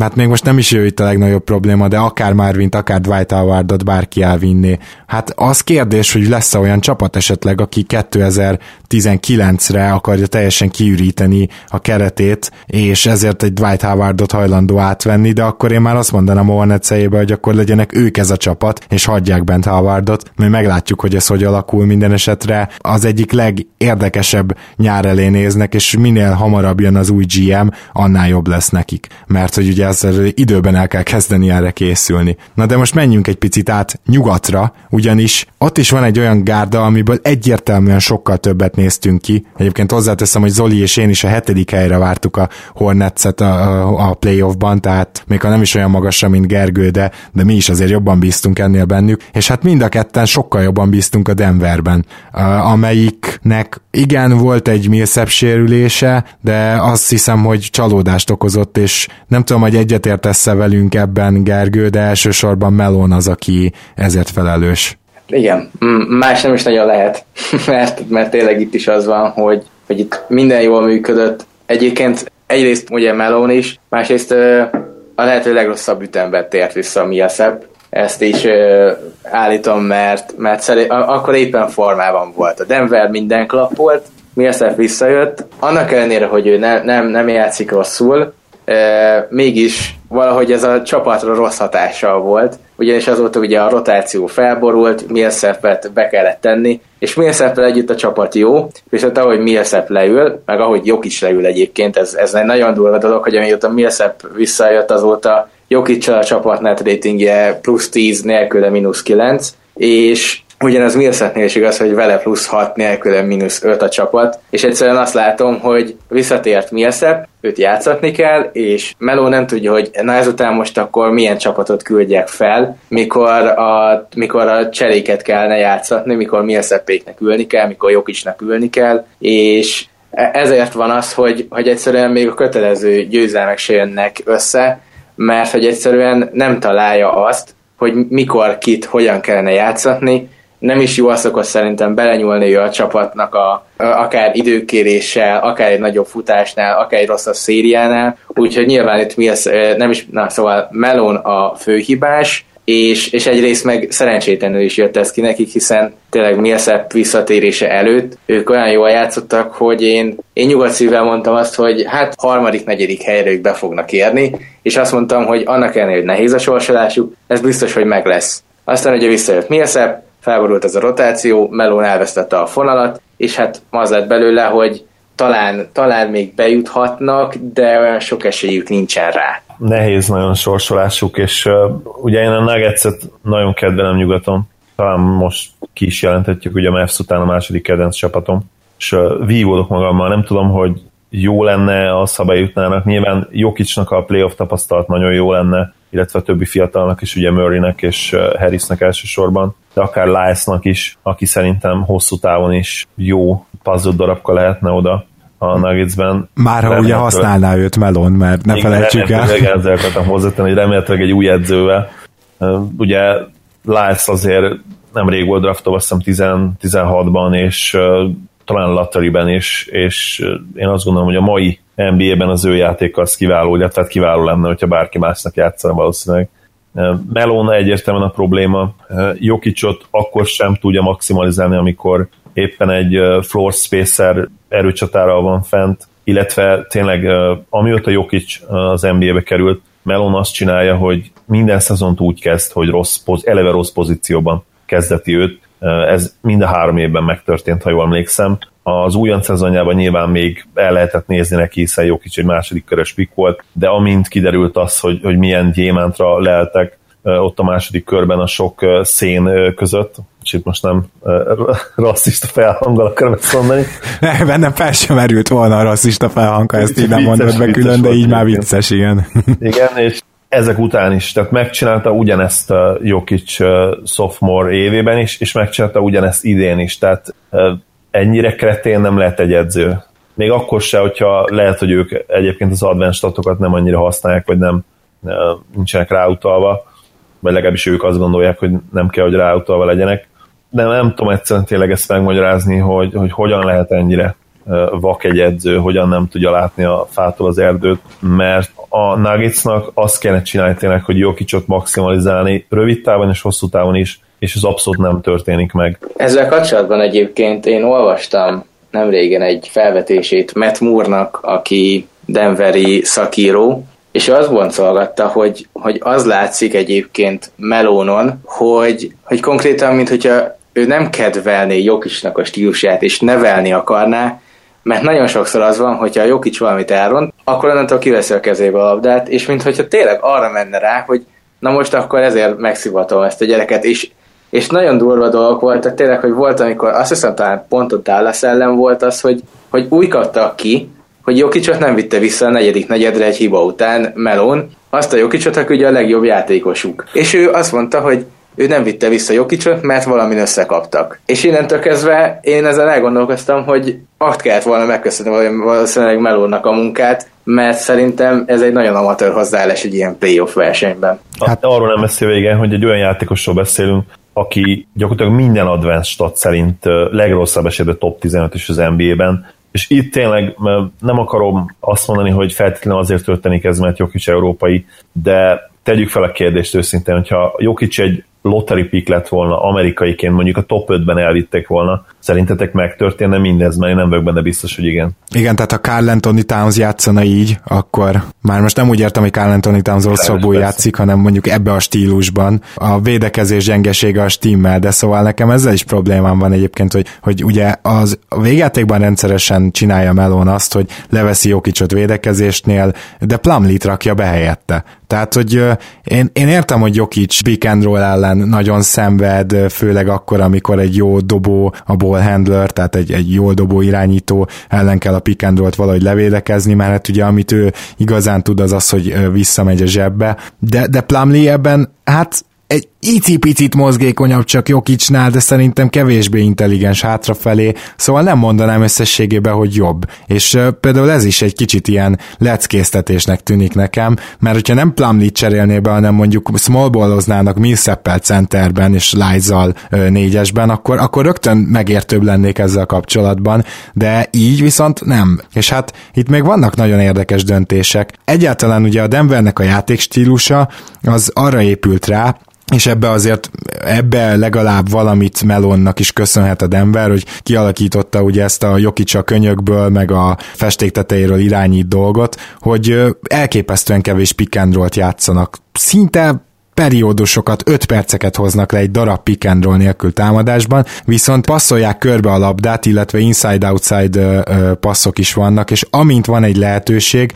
hát még most nem is ő itt a legnagyobb probléma, de akár Marvint, akár Dwight Howardot bárki elvinné. Hát az kérdés, hogy lesz-e olyan csapat esetleg, aki 2019-re akarja teljesen kiüríteni a keretét, és ezért egy Dwight Howardot hajlandó átvenni, de akkor én már azt mondanám a Hornets hogy akkor legyenek ők ez a csapat, és hagyják bent Howardot, mert meglátjuk, hogy ez hogy alakul minden esetre. Az egyik legérdekesebb nyár elé néznek, és minél hamarabb jön az új GM, annál jobb lesz nekik. Mert hogy ugye ugye időben el kell kezdeni erre készülni. Na de most menjünk egy picit át nyugatra, ugyanis ott is van egy olyan gárda, amiből egyértelműen sokkal többet néztünk ki. Egyébként hozzáteszem, hogy Zoli és én is a hetedik helyre vártuk a Hornets-et a, a playoffban, tehát még ha nem is olyan magasra, mint Gergő, de, de mi is azért jobban bíztunk ennél bennük, és hát mind a ketten sokkal jobban bíztunk a Denverben, amelyiknek igen, volt egy Millsap sérülése, de azt hiszem, hogy csalódást okozott, és nem tudom, hogy egyetértesz-e velünk ebben, Gergő, de elsősorban Melon az, aki ezért felelős. Igen, más nem is nagyon lehet, (laughs) mert, mert tényleg itt is az van, hogy, hogy itt minden jól működött. Egyébként egyrészt ugye Melon is, másrészt a lehető legrosszabb ütemben tért vissza a Millsap, ezt is állítom, mert, mert szerint, akkor éppen formában volt. A Denver minden klappolt, Millsap visszajött, annak ellenére, hogy ő ne, nem, nem játszik rosszul, e, mégis valahogy ez a csapatra rossz hatással volt, ugyanis azóta ugye a rotáció felborult, Millsapet be kellett tenni, és millsap együtt a csapat jó, viszont ahogy Millsap leül, meg ahogy Jok is leül egyébként, ez, ez egy nagyon durva dolog, hogy amióta Millsap visszajött azóta Jokic a csapat net ratingje plusz 10, nélküle mínusz 9, és Ugyanaz Millsapnél is igaz, hogy vele plusz 6 nélküle mínusz 5 a csapat, és egyszerűen azt látom, hogy visszatért Millsap, őt játszatni kell, és Meló nem tudja, hogy na ezután most akkor milyen csapatot küldjek fel, mikor a, mikor a cseréket kellene játszatni, mikor Millsapéknek ülni kell, mikor Jokicnak ülni kell, és e- ezért van az, hogy, hogy egyszerűen még a kötelező győzelmek se jönnek össze, mert hogy egyszerűen nem találja azt, hogy mikor kit hogyan kellene játszatni, nem is jó szokott szerintem belenyúlni a csapatnak a, a, akár időkéréssel, akár egy nagyobb futásnál, akár egy rosszabb szériánál, úgyhogy nyilván itt mi az, nem is, na szóval Melon a főhibás, és, és egyrészt meg szerencsétlenül is jött ez ki nekik, hiszen tényleg Millsap visszatérése előtt ők olyan jól játszottak, hogy én, én nyugodt szívvel mondtam azt, hogy hát harmadik, negyedik helyre ők be fognak érni, és azt mondtam, hogy annak ellenére, hogy nehéz a sorsolásuk, ez biztos, hogy meg lesz. Aztán ugye visszajött Millsap, felborult ez a rotáció, Melón elvesztette a fonalat, és hát az lett belőle, hogy talán, talán még bejuthatnak, de olyan sok esélyük nincsen rá. Nehéz nagyon sorsolásuk, és uh, ugye én a nuggets nagyon kedvelem nyugaton, talán most ki is jelenthetjük, ugye a Mavs után a második kedvenc csapatom, és uh, vívódok magammal, nem tudom, hogy jó lenne az, ha bejutnának. Nyilván Jokicsnak a playoff tapasztalat nagyon jó lenne, illetve a többi fiatalnak is, ugye Murraynek és Harrisnek elsősorban, de akár Lyles-nak is, aki szerintem hosszú távon is jó puzzle darabka lehetne oda a Nuggetsben. Már ha ugye használná őt Melon, mert ne felejtsük el. Ezzel akartam hozzátenni, hogy remélhetőleg egy új edzővel. Ugye Lyles azért nem rég volt draftolva, azt hiszem 16-ban, és talán Latteriben is, és én azt gondolom, hogy a mai NBA-ben az ő játék az kiváló, illetve hát kiváló lenne, hogyha bárki másnak játszana valószínűleg. Melona egyértelműen a probléma. Jokicot akkor sem tudja maximalizálni, amikor éppen egy floor spacer erőcsatára van fent, illetve tényleg amióta Jokic az NBA-be került, Melon azt csinálja, hogy minden szezont úgy kezd, hogy rossz, eleve rossz pozícióban kezdeti őt. Ez mind a három évben megtörtént, ha jól emlékszem. Az újon szezonjában nyilván még el lehetett nézni neki, hiszen jó kicsi második körös pik volt, de amint kiderült az, hogy, hogy milyen gyémántra leltek ott a második körben a sok szén között, itt most nem rasszista felhanggal akarom ezt mondani. Ne, bennem fel sem merült volna a rasszista felhang, ha ezt így nem mondod be külön, de így már vicces, igen. (laughs) Igen, és ezek után is, tehát megcsinálta ugyanezt a Jokic sophomore évében is, és megcsinálta ugyanezt idén is, tehát ennyire kretén nem lehet egy edző. Még akkor se, hogyha lehet, hogy ők egyébként az advanced statokat nem annyira használják, vagy nem nincsenek ráutalva, vagy legalábbis ők azt gondolják, hogy nem kell, hogy ráutalva legyenek. De nem tudom egyszerűen tényleg ezt megmagyarázni, hogy, hogy hogyan lehet ennyire vak egy edző, hogyan nem tudja látni a fától az erdőt, mert a Nuggetsnak azt kellene csinálni tényleg, hogy jó kicsot maximalizálni rövid távon és hosszú távon is, és ez abszolút nem történik meg. Ezzel kapcsolatban egyébként én olvastam nem régen egy felvetését Matt Moore-nak, aki Denveri szakíró, és azt boncolgatta, hogy, hogy az látszik egyébként Melónon, hogy, hogy konkrétan, mint hogyha ő nem kedvelné Jokisnak a stílusát, és nevelni akarná, mert nagyon sokszor az van, hogyha a Jokic valamit elront, akkor onnantól kiveszi a kezébe a labdát, és mintha tényleg arra menne rá, hogy na most akkor ezért megszivatom ezt a gyereket, és, és nagyon durva dolgok voltak tényleg, hogy volt, amikor azt hiszem talán pont a Dallas ellen volt az, hogy, hogy úgy kaptak ki, hogy Jokicsot nem vitte vissza a negyedik negyedre egy hiba után Melon, azt a Jokicsot, aki ugye a legjobb játékosuk. És ő azt mondta, hogy ő nem vitte vissza Jokicsot, mert valamin összekaptak. És innentől kezdve én ezen elgondolkoztam, hogy azt kellett volna megköszönni valószínűleg Melónak a munkát, mert szerintem ez egy nagyon amatőr hozzáállás egy ilyen playoff versenyben. Hát arról nem beszél igen, hogy egy olyan játékosról beszélünk, aki gyakorlatilag minden advanced stat szerint legrosszabb esetben top 15 is az NBA-ben, és itt tényleg nem akarom azt mondani, hogy feltétlenül azért történik ez, mert Jokic európai, de tegyük fel a kérdést őszintén, hogyha Jokic egy lottery pick lett volna amerikaiként, mondjuk a top 5-ben elvitték volna, szerintetek megtörténne mindez, mert én nem vagyok benne biztos, hogy igen. Igen, tehát ha Carl Anthony Towns játszana így, akkor már most nem úgy értem, hogy Carl Anthony Towns rosszabbul játszik, hanem mondjuk ebbe a stílusban. A védekezés gyengesége a stimmel, de szóval nekem ezzel is problémám van egyébként, hogy, hogy ugye az a végjátékban rendszeresen csinálja Melon azt, hogy leveszi Jokicsot védekezésnél, de Plumlit rakja be helyette. Tehát, hogy én, én értem, hogy Jokic pick and roll ellen nagyon szenved, főleg akkor, amikor egy jó dobó, a ball handler, tehát egy, egy jó dobó irányító ellen kell a pick and roll-t valahogy levédekezni, mert hát ugye amit ő igazán tud az az, hogy visszamegy a zsebbe, de, de Plumlee ebben hát egy icipicit mozgékonyabb csak Jokicsnál, de szerintem kevésbé intelligens hátrafelé, szóval nem mondanám összességében, hogy jobb. És például ez is egy kicsit ilyen leckésztetésnek tűnik nekem, mert hogyha nem Plumlit cserélné be, hanem mondjuk smallballoznának Millsappel centerben és Liza-zal uh, négyesben, akkor, akkor rögtön megértőbb lennék ezzel kapcsolatban, de így viszont nem. És hát itt még vannak nagyon érdekes döntések. Egyáltalán ugye a Denvernek a játékstílusa az arra épült rá, és ebbe azért, ebbe legalább valamit Melonnak is köszönhet a Denver, hogy kialakította ugye ezt a Jokicsa könyökből, meg a festékteteiről irányít dolgot, hogy elképesztően kevés pick játszanak. Szinte periódusokat, 5 perceket hoznak le egy darab pick and roll nélkül támadásban, viszont passzolják körbe a labdát, illetve inside-outside passzok is vannak, és amint van egy lehetőség,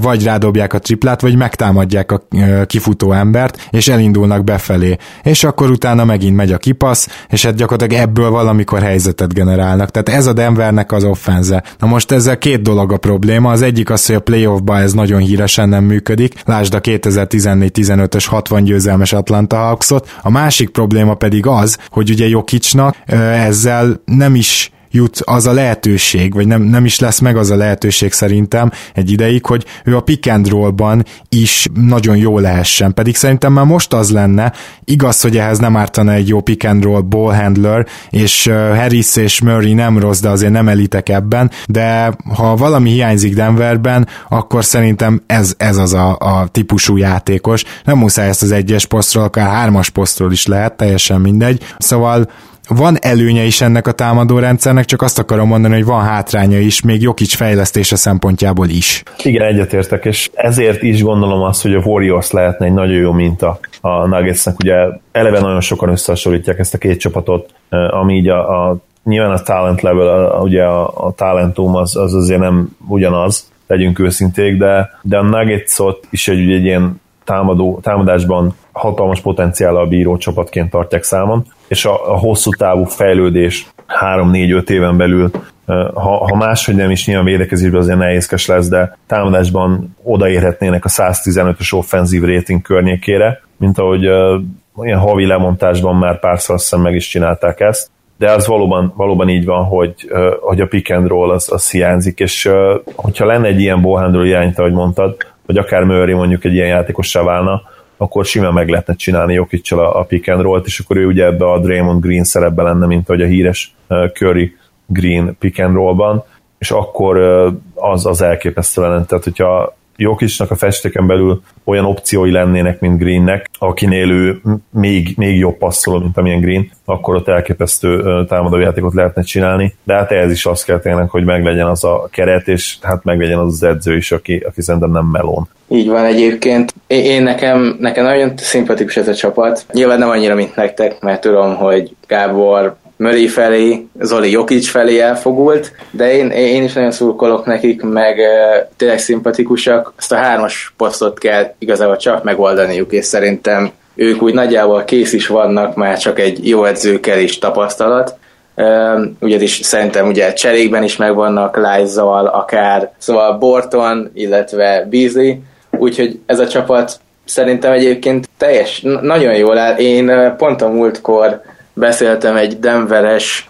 vagy rádobják a triplát, vagy megtámadják a kifutó embert, és elindulnak befelé. És akkor utána megint megy a kipassz, és hát gyakorlatilag ebből valamikor helyzetet generálnak. Tehát ez a Denvernek az offenze. Na most ezzel két dolog a probléma. Az egyik az, hogy a playoffba ez nagyon híresen nem működik. Lásd a 2014-15-ös 60 győzelmes Atlanta Hawksot. A másik probléma pedig az, hogy ugye Jokicsnak ezzel nem is jut az a lehetőség, vagy nem, nem is lesz meg az a lehetőség szerintem egy ideig, hogy ő a pick and roll-ban is nagyon jó lehessen. Pedig szerintem már most az lenne, igaz, hogy ehhez nem ártana egy jó pick and roll ball handler, és Harris és Murray nem rossz, de azért nem elitek ebben, de ha valami hiányzik Denverben, akkor szerintem ez, ez az a, a típusú játékos. Nem muszáj ezt az egyes posztról, akár hármas posztról is lehet, teljesen mindegy. Szóval van előnye is ennek a támadó rendszernek, csak azt akarom mondani, hogy van hátránya is, még Jokic fejlesztése szempontjából is. Igen, egyetértek, és ezért is gondolom azt, hogy a Warriors lehetne egy nagyon jó minta a Nuggetsnek. Ugye eleve nagyon sokan összehasonlítják ezt a két csapatot, ami így a, a nyilván a talent level, a, ugye a, a talentum az, az azért nem ugyanaz, legyünk őszinték, de, de a Nuggetsot is egy, egy ilyen támadó, támadásban hatalmas potenciállal bíró csapatként tartják számon, és a, a hosszú távú fejlődés 3-4-5 éven belül ha, ha máshogy nem is nyilván védekezésben azért nehézkes lesz, de támadásban odaérhetnének a 115-ös offenzív rating környékére, mint ahogy uh, ilyen havi lemontásban már párszor azt meg is csinálták ezt, de az valóban, valóban így van, hogy, uh, hogy a pick and roll az, az hiányzik, és uh, hogyha lenne egy ilyen ballhandle irányt, ahogy mondtad, vagy akár Murray mondjuk egy ilyen játékossá válna, akkor simán meg lehetne csinálni jokic a, a pick and roll-t, és akkor ő ugye ebbe a Draymond Green szerepben lenne, mint ahogy a híres Curry Green pick and rollban, és akkor az, az elképesztő lenne. Tehát, hogyha Jokicnak a festéken belül olyan opciói lennének, mint Greennek, akinél ő még, még jobb passzoló, mint amilyen Green, akkor ott elképesztő támadójátékot lehetne csinálni, de hát ehhez is azt kell tényleg, hogy meglegyen az a keret, és hát meglegyen az az edző is, aki, aki szerintem nem melón. Így van egyébként. Én nekem, nekem nagyon szimpatikus ez a csapat. Nyilván nem annyira, mint nektek, mert tudom, hogy Gábor Murray felé, Zoli Jokic felé elfogult, de én, én is nagyon szurkolok nekik, meg uh, tényleg szimpatikusak. Ezt a hármas posztot kell igazából csak megoldaniuk, és szerintem ők úgy nagyjából kész is vannak, már csak egy jó edző kell tapasztalat. Uh, ugyanis szerintem ugye cserékben is megvannak Liza-val, akár, szóval Borton, illetve Beasley, úgyhogy ez a csapat szerintem egyébként teljes, nagyon jól áll. Én pont a múltkor beszéltem egy Denveres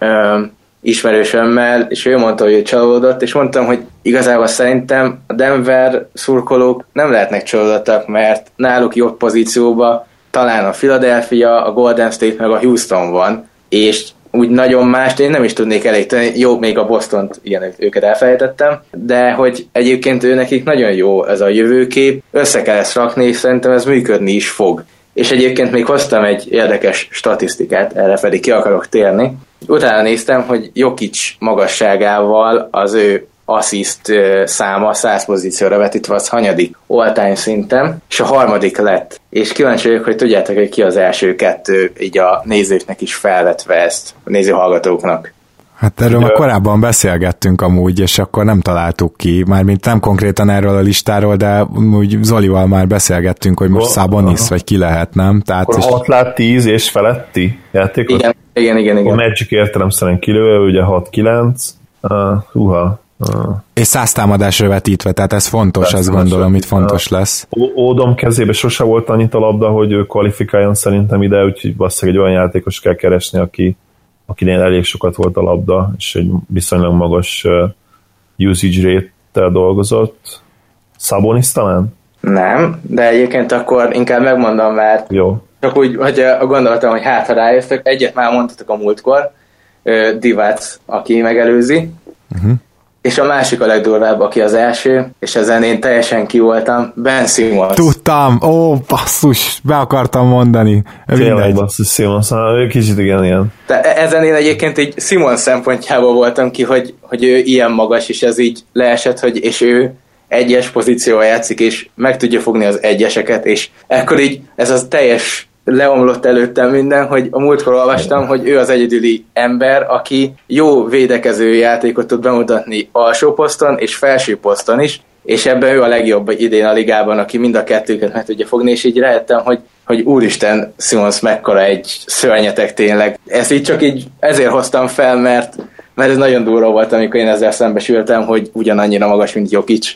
ismerősömmel, és ő mondta, hogy ő csalódott, és mondtam, hogy igazából szerintem a Denver szurkolók nem lehetnek csalódottak, mert náluk jobb pozícióba talán a Philadelphia, a Golden State meg a Houston van, és úgy nagyon mást én nem is tudnék elég Jó, még a Boston ilyen, őket elfelejtettem, de hogy egyébként ő nekik nagyon jó ez a jövőkép, össze kell ezt rakni, és szerintem ez működni is fog és egyébként még hoztam egy érdekes statisztikát, erre pedig ki akarok térni. Utána néztem, hogy Jokic magasságával az ő assziszt száma 100 pozícióra vetítve az hanyadik all-time szinten, és a harmadik lett. És kíváncsi vagyok, hogy tudjátok, hogy ki az első kettő, így a nézőknek is felvetve ezt, a nézőhallgatóknak. Hát erről már korábban beszélgettünk amúgy, és akkor nem találtuk ki, mármint nem konkrétan erről a listáról, de úgy Zolival már beszélgettünk, hogy most Szabonis, vagy ki lehet, nem? Tehát akkor és... 6 lát 10 és feletti játékot? Igen, igen, igen. igen. A Magic értelemszerűen kilőve, ugye 6-9, uh, húha, Uh. És száz támadásra vetítve, tehát ez fontos, Persze, azt gondolom, itt fontos lesz. Ódom kezébe sose volt annyit a labda, hogy ő kvalifikáljon szerintem ide, úgyhogy valószínűleg egy olyan játékos kell keresni, aki, akinél elég sokat volt a labda, és egy viszonylag magas usage rate-tel dolgozott. Sabonis talán? Nem, de egyébként akkor inkább megmondom, mert Jó. csak úgy, hogy a gondolatom, hogy hát ha rájöttök, egyet már mondtatok a múltkor, Divac, aki megelőzi, uh-huh és a másik a legdurvább, aki az első, és ezen én teljesen ki voltam, Ben Simmons. Tudtam, ó, basszus, be akartam mondani. Tényleg basszus Simmons, kicsit igen, ilyen. De e- ezen én egyébként egy Simmons szempontjából voltam ki, hogy, hogy ő ilyen magas, és ez így leesett, hogy és ő egyes pozícióval játszik, és meg tudja fogni az egyeseket, és ekkor így ez az teljes leomlott előttem minden, hogy a múltkor olvastam, hogy ő az egyedüli ember, aki jó védekező játékot tud bemutatni alsó poszton és felső poszton is, és ebben ő a legjobb idén a ligában, aki mind a kettőket meg tudja fogni, és így rájöttem, hogy, hogy úristen, Simons mekkora egy szörnyetek tényleg. Ezt így csak így ezért hoztam fel, mert, mert ez nagyon durva volt, amikor én ezzel szembesültem, hogy ugyanannyira magas, mint Jokic.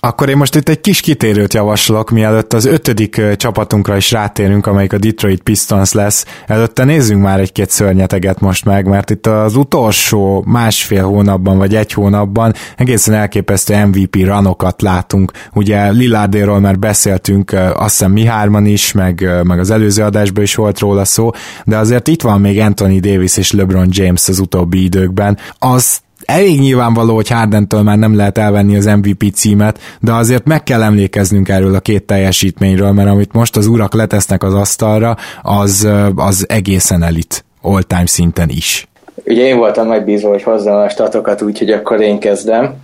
Akkor én most itt egy kis kitérőt javaslok, mielőtt az ötödik csapatunkra is rátérünk, amelyik a Detroit Pistons lesz. Előtte nézzünk már egy-két szörnyeteget most meg, mert itt az utolsó másfél hónapban, vagy egy hónapban egészen elképesztő MVP ranokat látunk. Ugye Lillardéról már beszéltünk, azt hiszem mi hárman is, meg, meg az előző adásban is volt róla szó, de azért itt van még Anthony Davis és LeBron James az utóbbi időkben. Az elég nyilvánvaló, hogy Hardentől már nem lehet elvenni az MVP címet, de azért meg kell emlékeznünk erről a két teljesítményről, mert amit most az urak letesznek az asztalra, az, az egészen elit, all-time szinten is. Ugye én voltam megbízva, hogy hozzam a statokat, úgyhogy akkor én kezdem.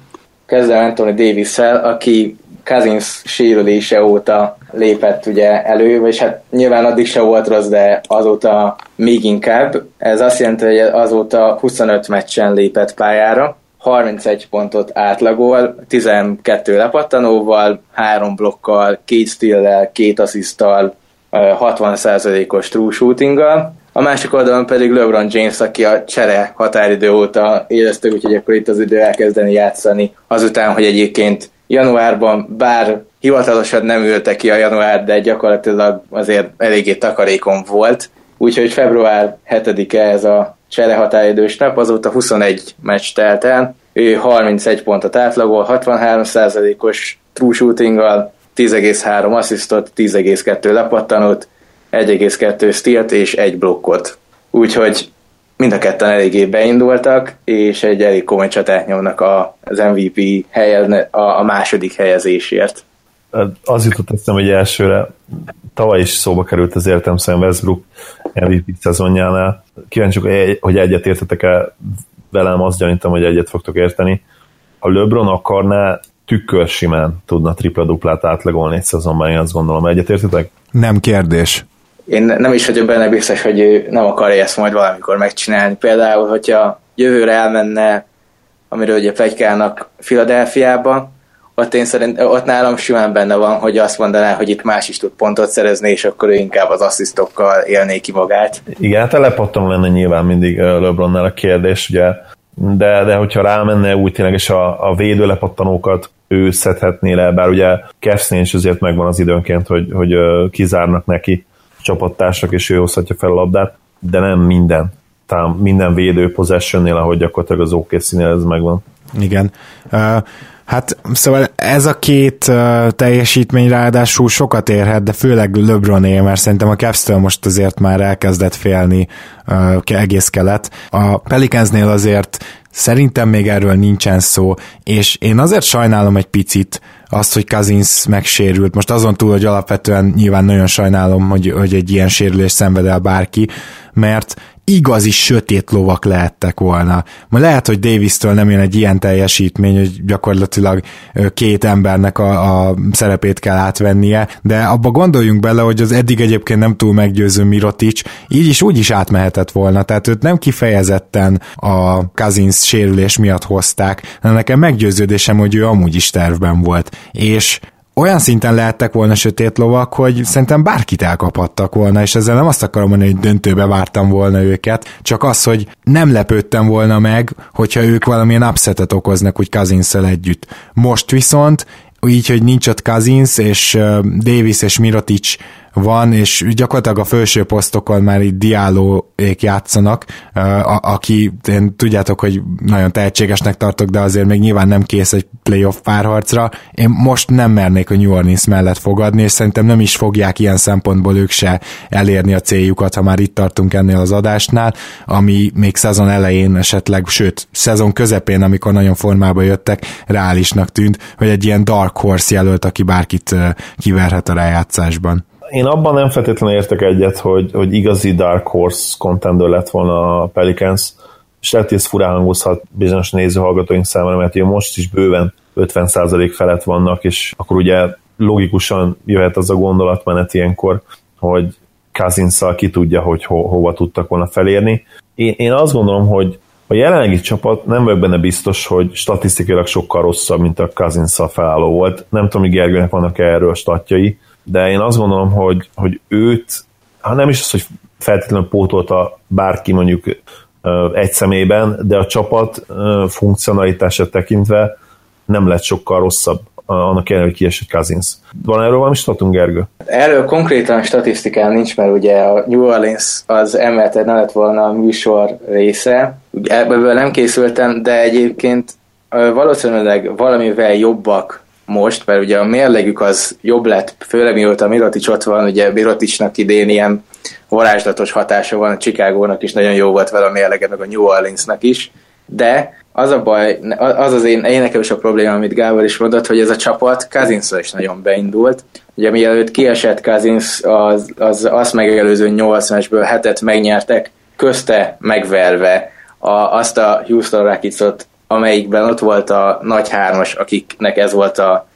Kezdem Anthony davis aki Cousins sérülése óta lépett ugye elő, vagy hát nyilván addig se volt rossz, de azóta még inkább. Ez azt jelenti, hogy azóta 25 meccsen lépett pályára, 31 pontot átlagol, 12 lepattanóval, 3 blokkal, 2 steal-lel, 2 asszisztal, 60%-os true shootinggal. a másik oldalon pedig LeBron James, aki a csere határidő óta érezte, úgyhogy akkor itt az idő elkezdeni játszani, azután, hogy egyébként januárban, bár hivatalosan nem ülte ki a január, de gyakorlatilag azért eléggé takarékon volt, úgyhogy február 7-e ez a csere határidős nap, azóta 21 meccs telt el, ő 31 pontot átlagol, 63%-os true shootinggal, 10,3 asszisztot, 10,2 lepattanót, 1,2 stealt és egy blokkot. Úgyhogy mind a ketten eléggé beindultak, és egy elég komoly csatát nyomnak az MVP helyen, a, a második helyezésért. Az jutott eszem, hogy elsőre tavaly is szóba került az értelmszerűen Westbrook MVP szezonjánál. Kíváncsiak, hogy egyet értetek-e velem, azt gyanítom, hogy egyet fogtok érteni. Ha LeBron akarná, tükör simán tudna tripla-duplát átlagolni egy szezonban, én azt gondolom. Egyetértitek? Nem kérdés. Én nem is vagyok benne biztos, hogy ő nem akarja ezt majd valamikor megcsinálni. Például, hogyha jövőre elmenne, amiről ugye plegykálnak Filadelfiába, ott én szerint, ott nálam simán benne van, hogy azt mondaná, hogy itt más is tud pontot szerezni, és akkor ő inkább az asszisztokkal élné ki magát. Igen, hát lepattam lenne nyilván mindig LeBronnál a kérdés, ugye, de, de hogyha rámenne úgy tényleg, és a, a védő lepattanókat ő szedhetné le, bár ugye Kevsznél is azért megvan az időnként, hogy, hogy kizárnak neki csapattársak, és ő hozhatja fel a labdát, de nem minden. Tám, minden védő possessionnél, ahogy gyakorlatilag az okc ez megvan. Igen. Uh, Hát szóval ez a két uh, teljesítmény ráadásul sokat érhet, de főleg LeBroné, mert szerintem a cavs most azért már elkezdett félni uh, egész kelet. A Pelicansnél azért szerintem még erről nincsen szó, és én azért sajnálom egy picit azt, hogy Kazins megsérült. Most azon túl, hogy alapvetően nyilván nagyon sajnálom, hogy, hogy egy ilyen sérülés szenved el bárki, mert igazi sötét lovak lehettek volna. Ma lehet, hogy Davis-től nem jön egy ilyen teljesítmény, hogy gyakorlatilag két embernek a, a szerepét kell átvennie, de abba gondoljunk bele, hogy az eddig egyébként nem túl meggyőző Mirotic így is úgy is átmehetett volna, tehát őt nem kifejezetten a Kazins sérülés miatt hozták, de nekem meggyőződésem, hogy ő amúgy is tervben volt. És olyan szinten lehettek volna sötét lovak, hogy szerintem bárkit elkaphattak volna, és ezzel nem azt akarom mondani, hogy döntőbe vártam volna őket, csak az, hogy nem lepődtem volna meg, hogyha ők valamilyen upsetet okoznak úgy cousins együtt. Most viszont így, hogy nincs ott Kazins, és Davis és Mirotic van, és gyakorlatilag a felső posztokon már itt diálóék játszanak, aki én tudjátok, hogy nagyon tehetségesnek tartok, de azért még nyilván nem kész egy playoff párharcra. Én most nem mernék a New Orleans mellett fogadni, és szerintem nem is fogják ilyen szempontból ők se elérni a céljukat, ha már itt tartunk ennél az adásnál, ami még szezon elején esetleg, sőt, szezon közepén, amikor nagyon formába jöttek, reálisnak tűnt, hogy egy ilyen dark horse jelölt, aki bárkit kiverhet a rájátszásban én abban nem feltétlenül értek egyet, hogy, hogy igazi Dark Horse contender lett volna a Pelicans, és lehet, hogy ez furán hangozhat bizonyos nézőhallgatóink számára, mert ugye most is bőven 50% felett vannak, és akkor ugye logikusan jöhet az a gondolatmenet ilyenkor, hogy cousins ki tudja, hogy ho- hova tudtak volna felérni. Én, én azt gondolom, hogy a jelenlegi csapat nem vagyok benne biztos, hogy statisztikailag sokkal rosszabb, mint a cousins felálló volt. Nem tudom, hogy Gergőnek vannak erről statjai, de én azt gondolom, hogy, hogy őt, ha nem is az, hogy feltétlenül pótolta bárki mondjuk egy szemében, de a csapat funkcionalitását tekintve nem lett sokkal rosszabb annak ellenére, hogy kiesett Cousins. Van erről valami statunk, Gergő? Erről konkrétan statisztikán nincs, mert ugye a New Orleans az emelted ne lett volna a műsor része. Ebből nem készültem, de egyébként valószínűleg valamivel jobbak most, mert ugye a mérlegük az jobb lett, főleg mióta Mirotic ott van, ugye Miroticnak idén ilyen varázslatos hatása van, a Chicagónak is nagyon jó volt vele a mérlege, meg a New Orleansnak is, de az a baj, az az én, én nekem is a probléma, amit Gábor is mondott, hogy ez a csapat cousins is nagyon beindult. Ugye mielőtt kiesett Cousins, az, az azt megelőző 8 meccsből hetet megnyertek, közte megverve a, azt a Houston Rockets-ot, amelyikben ott volt a nagy hármas, akiknek ez volt a,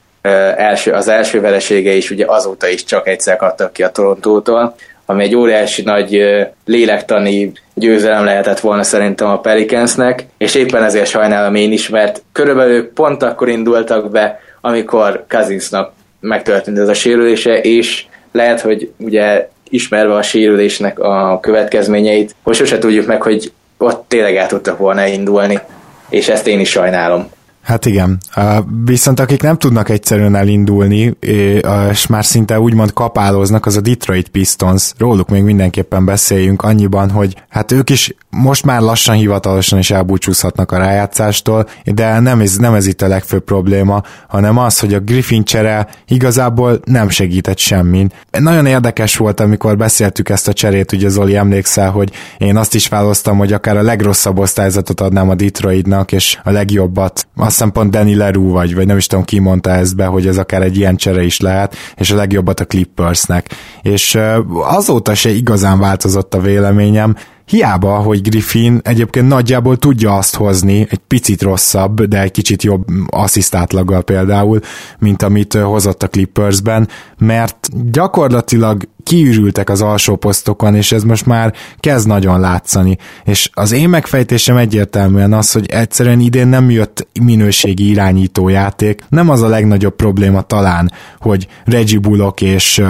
első, az első veresége is, ugye azóta is csak egyszer kaptak ki a Torontótól, ami egy óriási nagy lélektani győzelem lehetett volna szerintem a Pelicansnek, és éppen ezért sajnálom én is, mert körülbelül pont akkor indultak be, amikor Kazinsnak megtörtént ez a sérülése, és lehet, hogy ugye ismerve a sérülésnek a következményeit, hogy sose tudjuk meg, hogy ott tényleg el tudtak volna indulni, és ezt én is sajnálom. Hát igen, viszont akik nem tudnak egyszerűen elindulni, és már szinte úgymond kapálóznak, az a Detroit Pistons, róluk még mindenképpen beszéljünk annyiban, hogy hát ők is most már lassan hivatalosan is elbúcsúzhatnak a rájátszástól, de nem ez, nem ez itt a legfőbb probléma, hanem az, hogy a Griffin csere igazából nem segített semmin. Nagyon érdekes volt, amikor beszéltük ezt a cserét, ugye Zoli emlékszel, hogy én azt is választam, hogy akár a legrosszabb osztályzatot adnám a Detroitnak, és a legjobbat. Azt hiszem pont Danny Leroux vagy, vagy nem is tudom ki mondta ezt be, hogy ez akár egy ilyen csere is lehet, és a legjobbat a Clippersnek. És azóta se igazán változott a véleményem, Hiába, hogy Griffin egyébként nagyjából tudja azt hozni, egy picit rosszabb, de egy kicsit jobb asszisztátlaggal például, mint amit hozott a Clippersben, mert gyakorlatilag kiürültek az alsó posztokon, és ez most már kezd nagyon látszani. És az én megfejtésem egyértelműen az, hogy egyszerűen idén nem jött minőségi irányító játék. Nem az a legnagyobb probléma talán, hogy Reggie Bullock és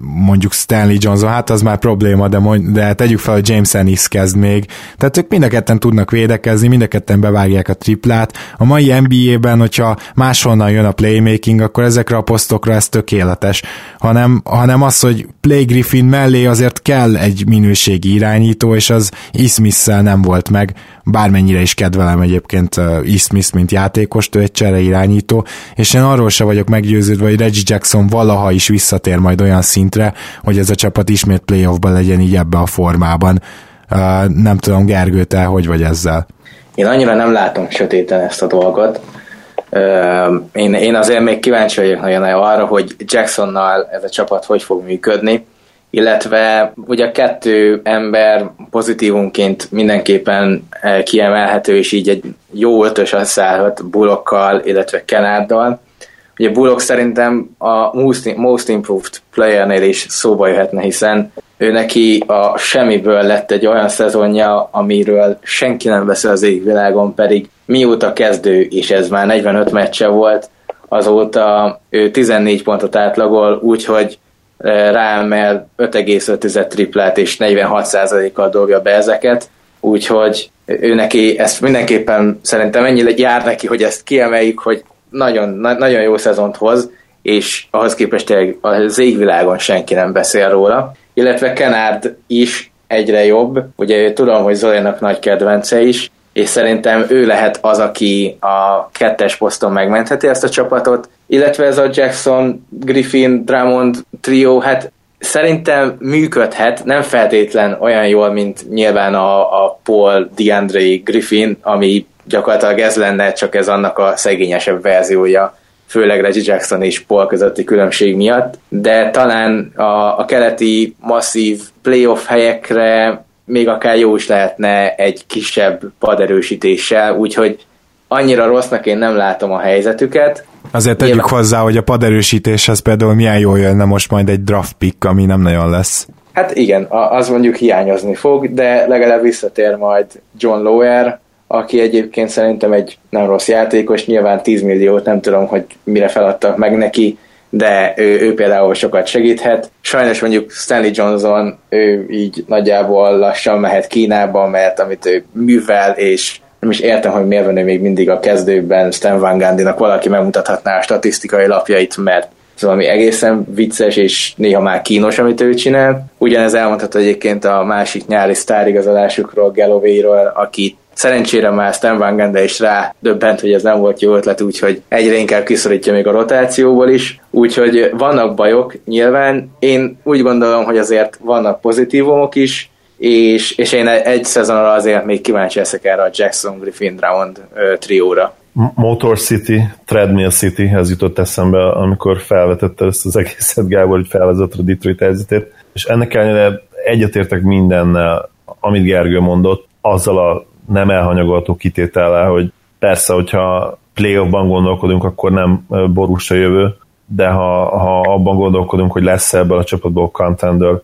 mondjuk Stanley Johnson, hát az már probléma, de, mond, de tegyük fel, hogy James Ennis kezd még. Tehát ők mind a ketten tudnak védekezni, mind a ketten bevágják a triplát. A mai NBA-ben, hogyha máshonnan jön a playmaking, akkor ezekre a posztokra ez tökéletes. Hanem, hanem az, hogy play Clay Griffin mellé azért kell egy minőségi irányító, és az ismith nem volt meg, bármennyire is kedvelem egyébként Ismith, mint játékost, ő egy csere irányító, és én arról se vagyok meggyőződve, hogy Reggie Jackson valaha is visszatér majd olyan szintre, hogy ez a csapat ismét playoffban legyen így ebbe a formában. Nem tudom, Gergő, te hogy vagy ezzel? Én annyira nem látom sötéten ezt a dolgot. Én, én azért még kíváncsi vagyok nagyon arra, hogy Jacksonnal ez a csapat hogy fog működni illetve ugye a kettő ember pozitívunként mindenképpen eh, kiemelhető, és így egy jó ötös összeállhat Bullokkal, illetve Kenárdal. Ugye Bullock szerintem a most, most improved playernél is szóba jöhetne, hiszen ő neki a semmiből lett egy olyan szezonja, amiről senki nem beszél az égvilágon, pedig mióta kezdő, és ez már 45 meccse volt, azóta ő 14 pontot átlagol, úgyhogy ráemel 5,5 triplát és 46%-kal dobja be ezeket, úgyhogy ő neki ezt mindenképpen szerintem ennyi jár neki, hogy ezt kiemeljük, hogy nagyon, na, nagyon jó szezont hoz, és ahhoz képest tényleg az égvilágon senki nem beszél róla. Illetve Kenard is egyre jobb, ugye tudom, hogy Zolinak nagy kedvence is, és szerintem ő lehet az, aki a kettes poszton megmentheti ezt a csapatot, illetve ez a Jackson, Griffin, Drummond trio, hát szerintem működhet, nem feltétlen olyan jól, mint nyilván a, a Paul, DeAndre, Griffin, ami gyakorlatilag ez lenne, csak ez annak a szegényesebb verziója, főleg Reggie Jackson és Paul közötti különbség miatt, de talán a, a keleti masszív playoff helyekre még akár jó is lehetne egy kisebb paderősítéssel, úgyhogy annyira rossznak én nem látom a helyzetüket. Azért tegyük Nyilván... hozzá, hogy a paderősítéshez például milyen jól jönne most majd egy draft pick, ami nem nagyon lesz. Hát igen, az mondjuk hiányozni fog, de legalább visszatér majd John Lower, aki egyébként szerintem egy nem rossz játékos, nyilván 10 milliót nem tudom, hogy mire feladtak meg neki, de ő, ő például sokat segíthet. Sajnos mondjuk Stanley Johnson, ő így nagyjából lassan mehet Kínába, mert amit ő művel, és nem is értem, hogy miért van ő még mindig a kezdőkben Stan Van Gundynak valaki megmutathatná a statisztikai lapjait, mert ez valami egészen vicces és néha már kínos, amit ő csinál. Ugyanez elmondható egyébként a másik nyári sztárigazolásukról, Galloway-ról, akit Szerencsére már Stan Van Gundy is rá döbbent, hogy ez nem volt jó ötlet, úgyhogy egyre inkább kiszorítja még a rotációból is. Úgyhogy vannak bajok nyilván. Én úgy gondolom, hogy azért vannak pozitívumok is, és, és én egy szezonra azért még kíváncsi leszek erre a Jackson Griffin Round trióra. Motor City, Treadmill City, ez jutott eszembe, amikor felvetette ezt az egészet Gábor, hogy felvezett a Detroit helyzetét, és ennek ellenére egyetértek mindennel, amit Gergő mondott, azzal a nem elhanyagolható kitétele, hogy persze, hogyha playoffban gondolkodunk, akkor nem borús a jövő, de ha, ha abban gondolkodunk, hogy lesz ebből a csapatból contender,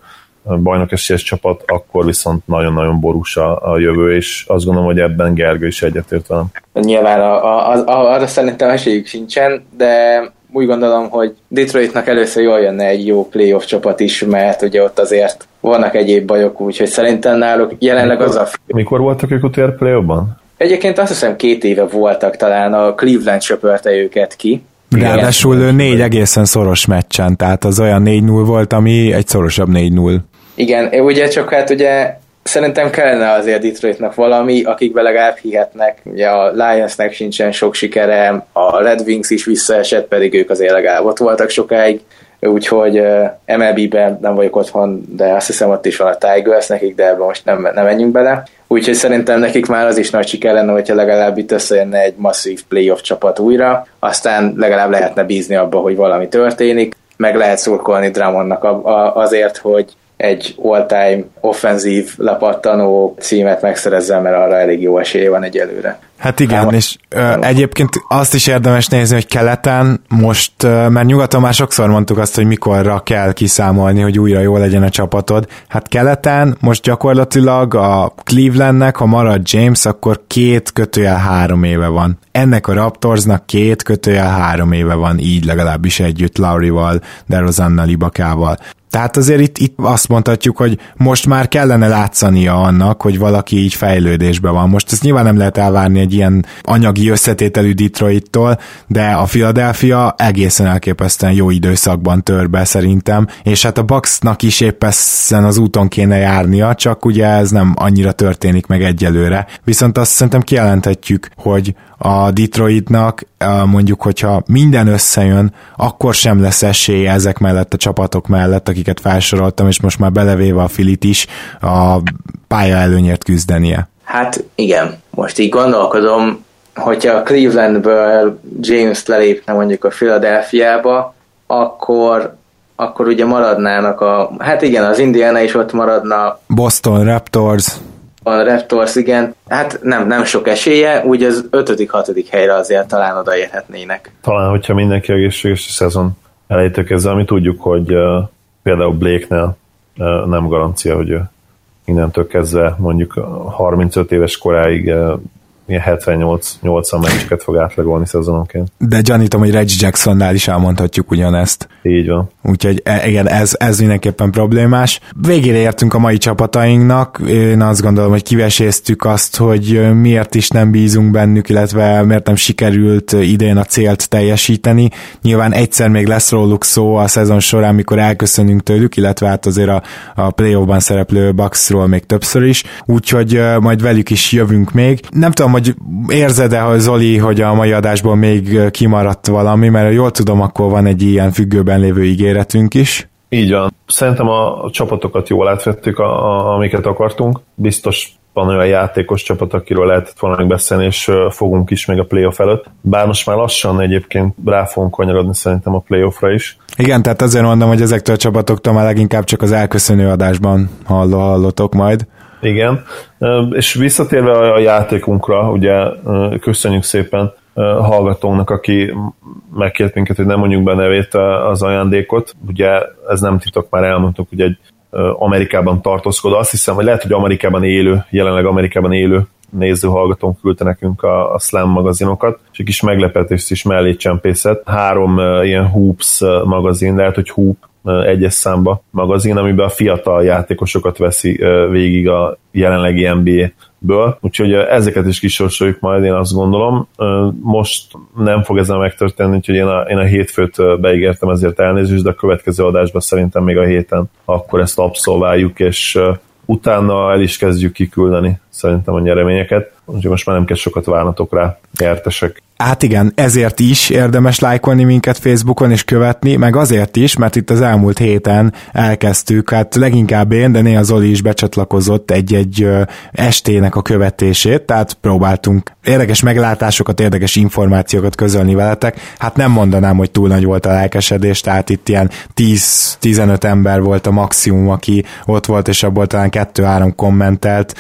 bajnok esélyes csapat, akkor viszont nagyon-nagyon borús a, a jövő, és azt gondolom, hogy ebben Gergő is egyetért velem. Nyilván a, a, a, arra szerintem esélyük sincsen, de úgy gondolom, hogy Detroitnak először jól jönne egy jó playoff csapat is, mert ugye ott azért vannak egyéb bajok, úgyhogy szerintem náluk jelenleg az a... Mikor voltak ők utoljára playoffban? Egyébként azt hiszem két éve voltak, talán a Cleveland söpörte őket ki. Ráadásul négy egészen szoros meccsen, tehát az olyan 4-0 volt, ami egy szorosabb 4-0. Igen, ugye csak hát ugye szerintem kellene azért Detroitnak valami, akikbe legalább hihetnek. Ugye a Lionsnek sincsen sok sikere, a Red Wings is visszaesett, pedig ők azért legalább ott voltak sokáig, úgyhogy uh, MLB-ben nem vagyok otthon, de azt hiszem ott is van a Tigers nekik, de ebben most nem, nem menjünk bele. Úgyhogy szerintem nekik már az is nagy siker lenne, hogyha legalább itt összejönne egy masszív playoff csapat újra, aztán legalább lehetne bízni abba, hogy valami történik, meg lehet szurkolni Drummondnak azért, hogy egy all-time offenzív lepattanó címet megszerezzen, mert arra elég jó esélye van egyelőre. Hát igen, és ö, egyébként azt is érdemes nézni, hogy keleten most, ö, mert nyugaton már sokszor mondtuk azt, hogy mikorra kell kiszámolni, hogy újra jó legyen a csapatod. Hát keleten most gyakorlatilag a Clevelandnek, ha marad James, akkor két kötőjel három éve van. Ennek a Raptorsnak két kötőjel három éve van, így legalábbis együtt Laurival, DeRozannal, Ibakával. Tehát azért itt, itt azt mondhatjuk, hogy most már kellene látszania annak, hogy valaki így fejlődésben van. Most ezt nyilván nem lehet elvárni egy ilyen anyagi összetételű Detroittól, de a Philadelphia egészen elképesztően jó időszakban tör be szerintem, és hát a Bucksnak is épp ezen az úton kéne járnia, csak ugye ez nem annyira történik meg egyelőre. Viszont azt szerintem kijelenthetjük, hogy a Detroitnak mondjuk, hogyha minden összejön, akkor sem lesz esélye ezek mellett a csapatok mellett, akiket felsoroltam, és most már belevéve a Filit is a pálya előnyért küzdenie. Hát igen, most így gondolkodom, hogyha Clevelandből James lelépne mondjuk a Philadelphiába, akkor akkor ugye maradnának a, hát igen, az Indiana is ott maradna. Boston Raptors a Raptors, igen. Hát nem, nem sok esélye, úgy az ötödik, hatodik helyre azért talán odaérhetnének. Talán, hogyha mindenki egészséges a szezon elejétől kezdve, ami tudjuk, hogy uh, például Blake-nél uh, nem garancia, hogy uh, innentől kezdve mondjuk 35 éves koráig uh, 78-80 meccseket fog átlagolni szezononként. De gyanítom, hogy Reggie Jacksonnál is elmondhatjuk ugyanezt. Így van. Úgyhogy e, igen, ez, ez mindenképpen problémás. Végére értünk a mai csapatainknak. Én azt gondolom, hogy kiveséztük azt, hogy miért is nem bízunk bennük, illetve miért nem sikerült idén a célt teljesíteni. Nyilván egyszer még lesz róluk szó a szezon során, mikor elköszönünk tőlük, illetve hát azért a, a playoffban szereplő Bucksról még többször is. Úgyhogy majd velük is jövünk még. Nem tudom, hogy érzed-e, Zoli, hogy a mai adásból még kimaradt valami, mert jól tudom, akkor van egy ilyen függőben lévő ígéretünk is. Így van. Szerintem a csapatokat jól átvettük, a, a, amiket akartunk. Biztos van olyan játékos csapat, akiről lehetett volna beszélni, és fogunk is még a playoff előtt. Bár most már lassan egyébként rá fogunk kanyarodni szerintem a playoffra is. Igen, tehát azért mondom, hogy ezektől a csapatoktól már leginkább csak az elköszönő adásban halló, hallotok majd. Igen, és visszatérve a játékunkra, ugye köszönjük szépen hallgatónknak, aki megkért minket, hogy nem mondjuk be nevét az ajándékot. Ugye ez nem titok, már elmondtuk, hogy egy Amerikában tartózkodó. Azt hiszem, hogy lehet, hogy Amerikában élő, jelenleg Amerikában élő néző hallgatónk küldte nekünk a, a Slam magazinokat, és egy kis meglepetést is mellé csempészett. Három uh, ilyen Hoops magazin, lehet, hogy Hoop egyes számba magazin, amiben a fiatal játékosokat veszi végig a jelenlegi NBA-ből, úgyhogy ezeket is kisorsoljuk majd, én azt gondolom. Most nem fog ezzel megtörténni, úgyhogy én a, én a hétfőt beígértem, ezért elnézést, de a következő adásban szerintem még a héten akkor ezt abszolváljuk, és utána el is kezdjük kiküldeni szerintem a nyereményeket, úgyhogy most már nem kell sokat várnatok rá, nyertesek. Hát igen, ezért is érdemes lájkolni minket Facebookon és követni, meg azért is, mert itt az elmúlt héten elkezdtük, hát leginkább én, de néha Zoli is becsatlakozott egy-egy estének a követését, tehát próbáltunk érdekes meglátásokat, érdekes információkat közölni veletek. Hát nem mondanám, hogy túl nagy volt a lelkesedés, tehát itt ilyen 10-15 ember volt a maximum, aki ott volt, és abból talán 2-3 kommentelt,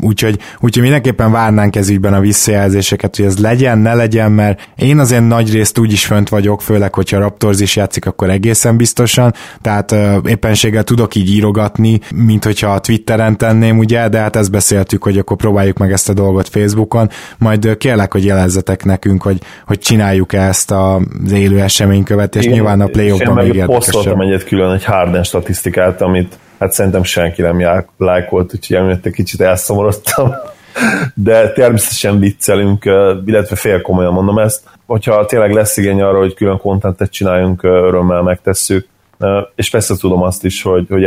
úgyhogy, úgyhogy mindenképpen várnánk ez ügyben a visszajelzéseket, hogy ez legyen, ne legyen, mert én azért nagy részt úgy is fönt vagyok, főleg, hogyha Raptors is játszik, akkor egészen biztosan, tehát uh, éppenséggel tudok így írogatni, mint hogyha a Twitteren tenném, ugye, de hát ezt beszéltük, hogy akkor próbáljuk meg ezt a dolgot Facebookon, majd kérlek, hogy jelezzetek nekünk, hogy, hogy csináljuk -e ezt az élő eseménykövetést, nyilván a play-offban még érdekesebb. egyet külön egy Harden statisztikát, amit hát szerintem senki nem lájkolt, úgyhogy emiatt egy kicsit elszomorodtam. De természetesen viccelünk, illetve fél komolyan mondom ezt. Hogyha tényleg lesz igény arra, hogy külön kontentet csináljunk, örömmel megtesszük. És persze tudom azt is, hogy, hogy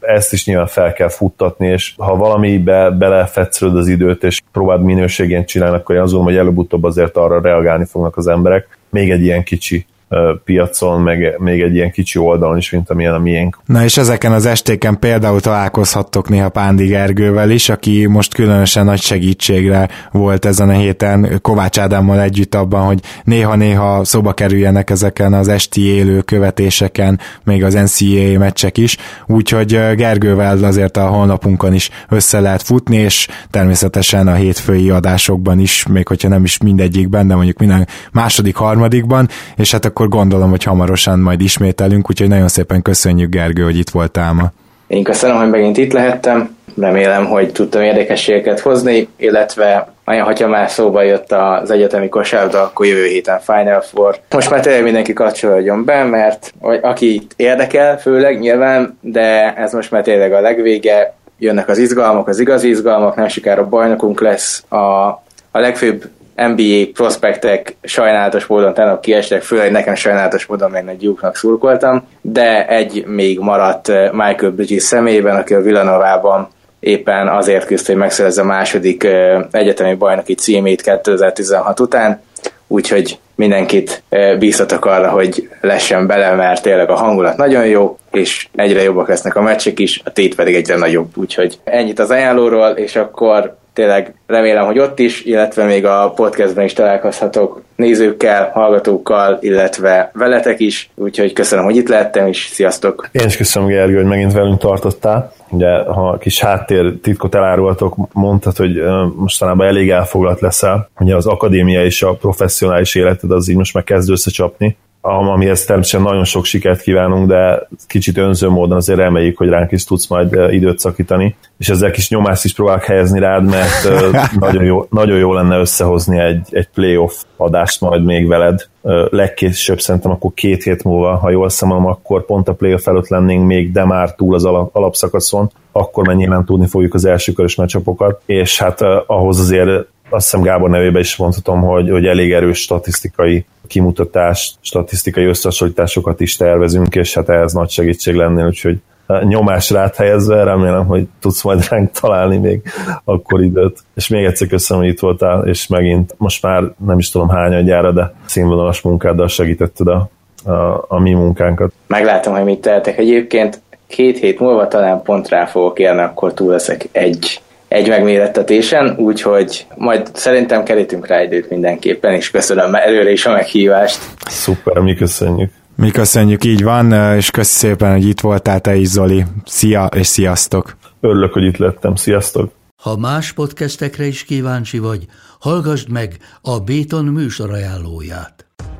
ezt is nyilván fel kell futtatni, és ha valamibe belefetszölöd az időt, és próbáld minőségén csinálni, akkor én azt gondolom, hogy előbb-utóbb azért arra reagálni fognak az emberek. Még egy ilyen kicsi piacon, meg még egy ilyen kicsi oldalon is, mint amilyen a miénk. Na és ezeken az estéken például találkozhattok néha Pándi Gergővel is, aki most különösen nagy segítségre volt ezen a héten Kovács Ádámmal együtt abban, hogy néha-néha szóba kerüljenek ezeken az esti élő követéseken, még az NCAA meccsek is, úgyhogy Gergővel azért a honlapunkon is össze lehet futni, és természetesen a hétfői adásokban is, még hogyha nem is mindegyikben, de mondjuk minden második, harmadikban, és hát akkor akkor gondolom, hogy hamarosan majd ismételünk, úgyhogy nagyon szépen köszönjük Gergő, hogy itt voltál ma. Én köszönöm, hogy megint itt lehettem. Remélem, hogy tudtam érdekességeket hozni, illetve olyan, hogyha már szóba jött az egyetemi kosárda, akkor jövő héten Final Four. Most már tényleg mindenki kapcsolódjon be, mert aki érdekel, főleg nyilván, de ez most már tényleg a legvége, jönnek az izgalmak, az igazi izgalmak, nem sikára bajnokunk lesz. A, a legfőbb NBA prospektek sajnálatos módon tegnap kiestek, főleg nekem sajnálatos módon meg nagy lyuknak szurkoltam, de egy még maradt eh, Michael Bridges személyében, aki a Villanovában éppen azért küzd, hogy megszerezze a második eh, egyetemi bajnoki címét 2016 után, úgyhogy mindenkit eh, bíztatok arra, hogy lessen bele, mert tényleg a hangulat nagyon jó, és egyre jobbak lesznek a meccsek is, a tét pedig egyre nagyobb, úgyhogy ennyit az ajánlóról, és akkor tényleg remélem, hogy ott is, illetve még a podcastben is találkozhatok nézőkkel, hallgatókkal, illetve veletek is, úgyhogy köszönöm, hogy itt lehettem, és sziasztok! Én is köszönöm, Gergő, hogy megint velünk tartottál. Ugye, ha kis háttér titkot elárultok, mondtad, hogy mostanában elég elfoglalt leszel. Ugye az akadémia és a professzionális életed az így most már kezd összecsapni amihez természetesen nagyon sok sikert kívánunk, de kicsit önző módon azért reméljük, hogy ránk is tudsz majd időt szakítani, és ezzel kis nyomást is próbálok helyezni rád, mert (laughs) nagyon jó, nagyon jó lenne összehozni egy, egy playoff adást majd még veled. Legkésőbb szerintem akkor két hét múlva, ha jól szemem, akkor pont a playoff előtt lennénk még, de már túl az alapszakaszon, akkor már nyilván tudni fogjuk az első körös meccsapokat, és hát ahhoz azért azt hiszem Gábor nevében is mondhatom, hogy, hogy elég erős statisztikai kimutatást, statisztikai összehasonlításokat is tervezünk, és hát ehhez nagy segítség lennél, úgyhogy nyomás rád helyezve, remélem, hogy tudsz majd ránk találni még akkor időt. És még egyszer köszönöm, hogy itt voltál, és megint most már nem is tudom hány gyára, de színvonalas munkáddal segítetted a, a, a mi munkánkat. Meglátom, hogy mit tehetek. Egyébként két hét múlva talán pont rá fogok érni, akkor túl leszek egy egy megmérettetésen, úgyhogy majd szerintem kerítünk rá időt mindenképpen, és köszönöm előre is a meghívást. Szuper, mi köszönjük. Mi köszönjük, így van, és köszönjük szépen, hogy itt voltál te is, Zoli. Szia, és sziasztok! Örülök, hogy itt lettem. Sziasztok! Ha más podcastekre is kíváncsi vagy, hallgassd meg a Béton műsor ajánlóját.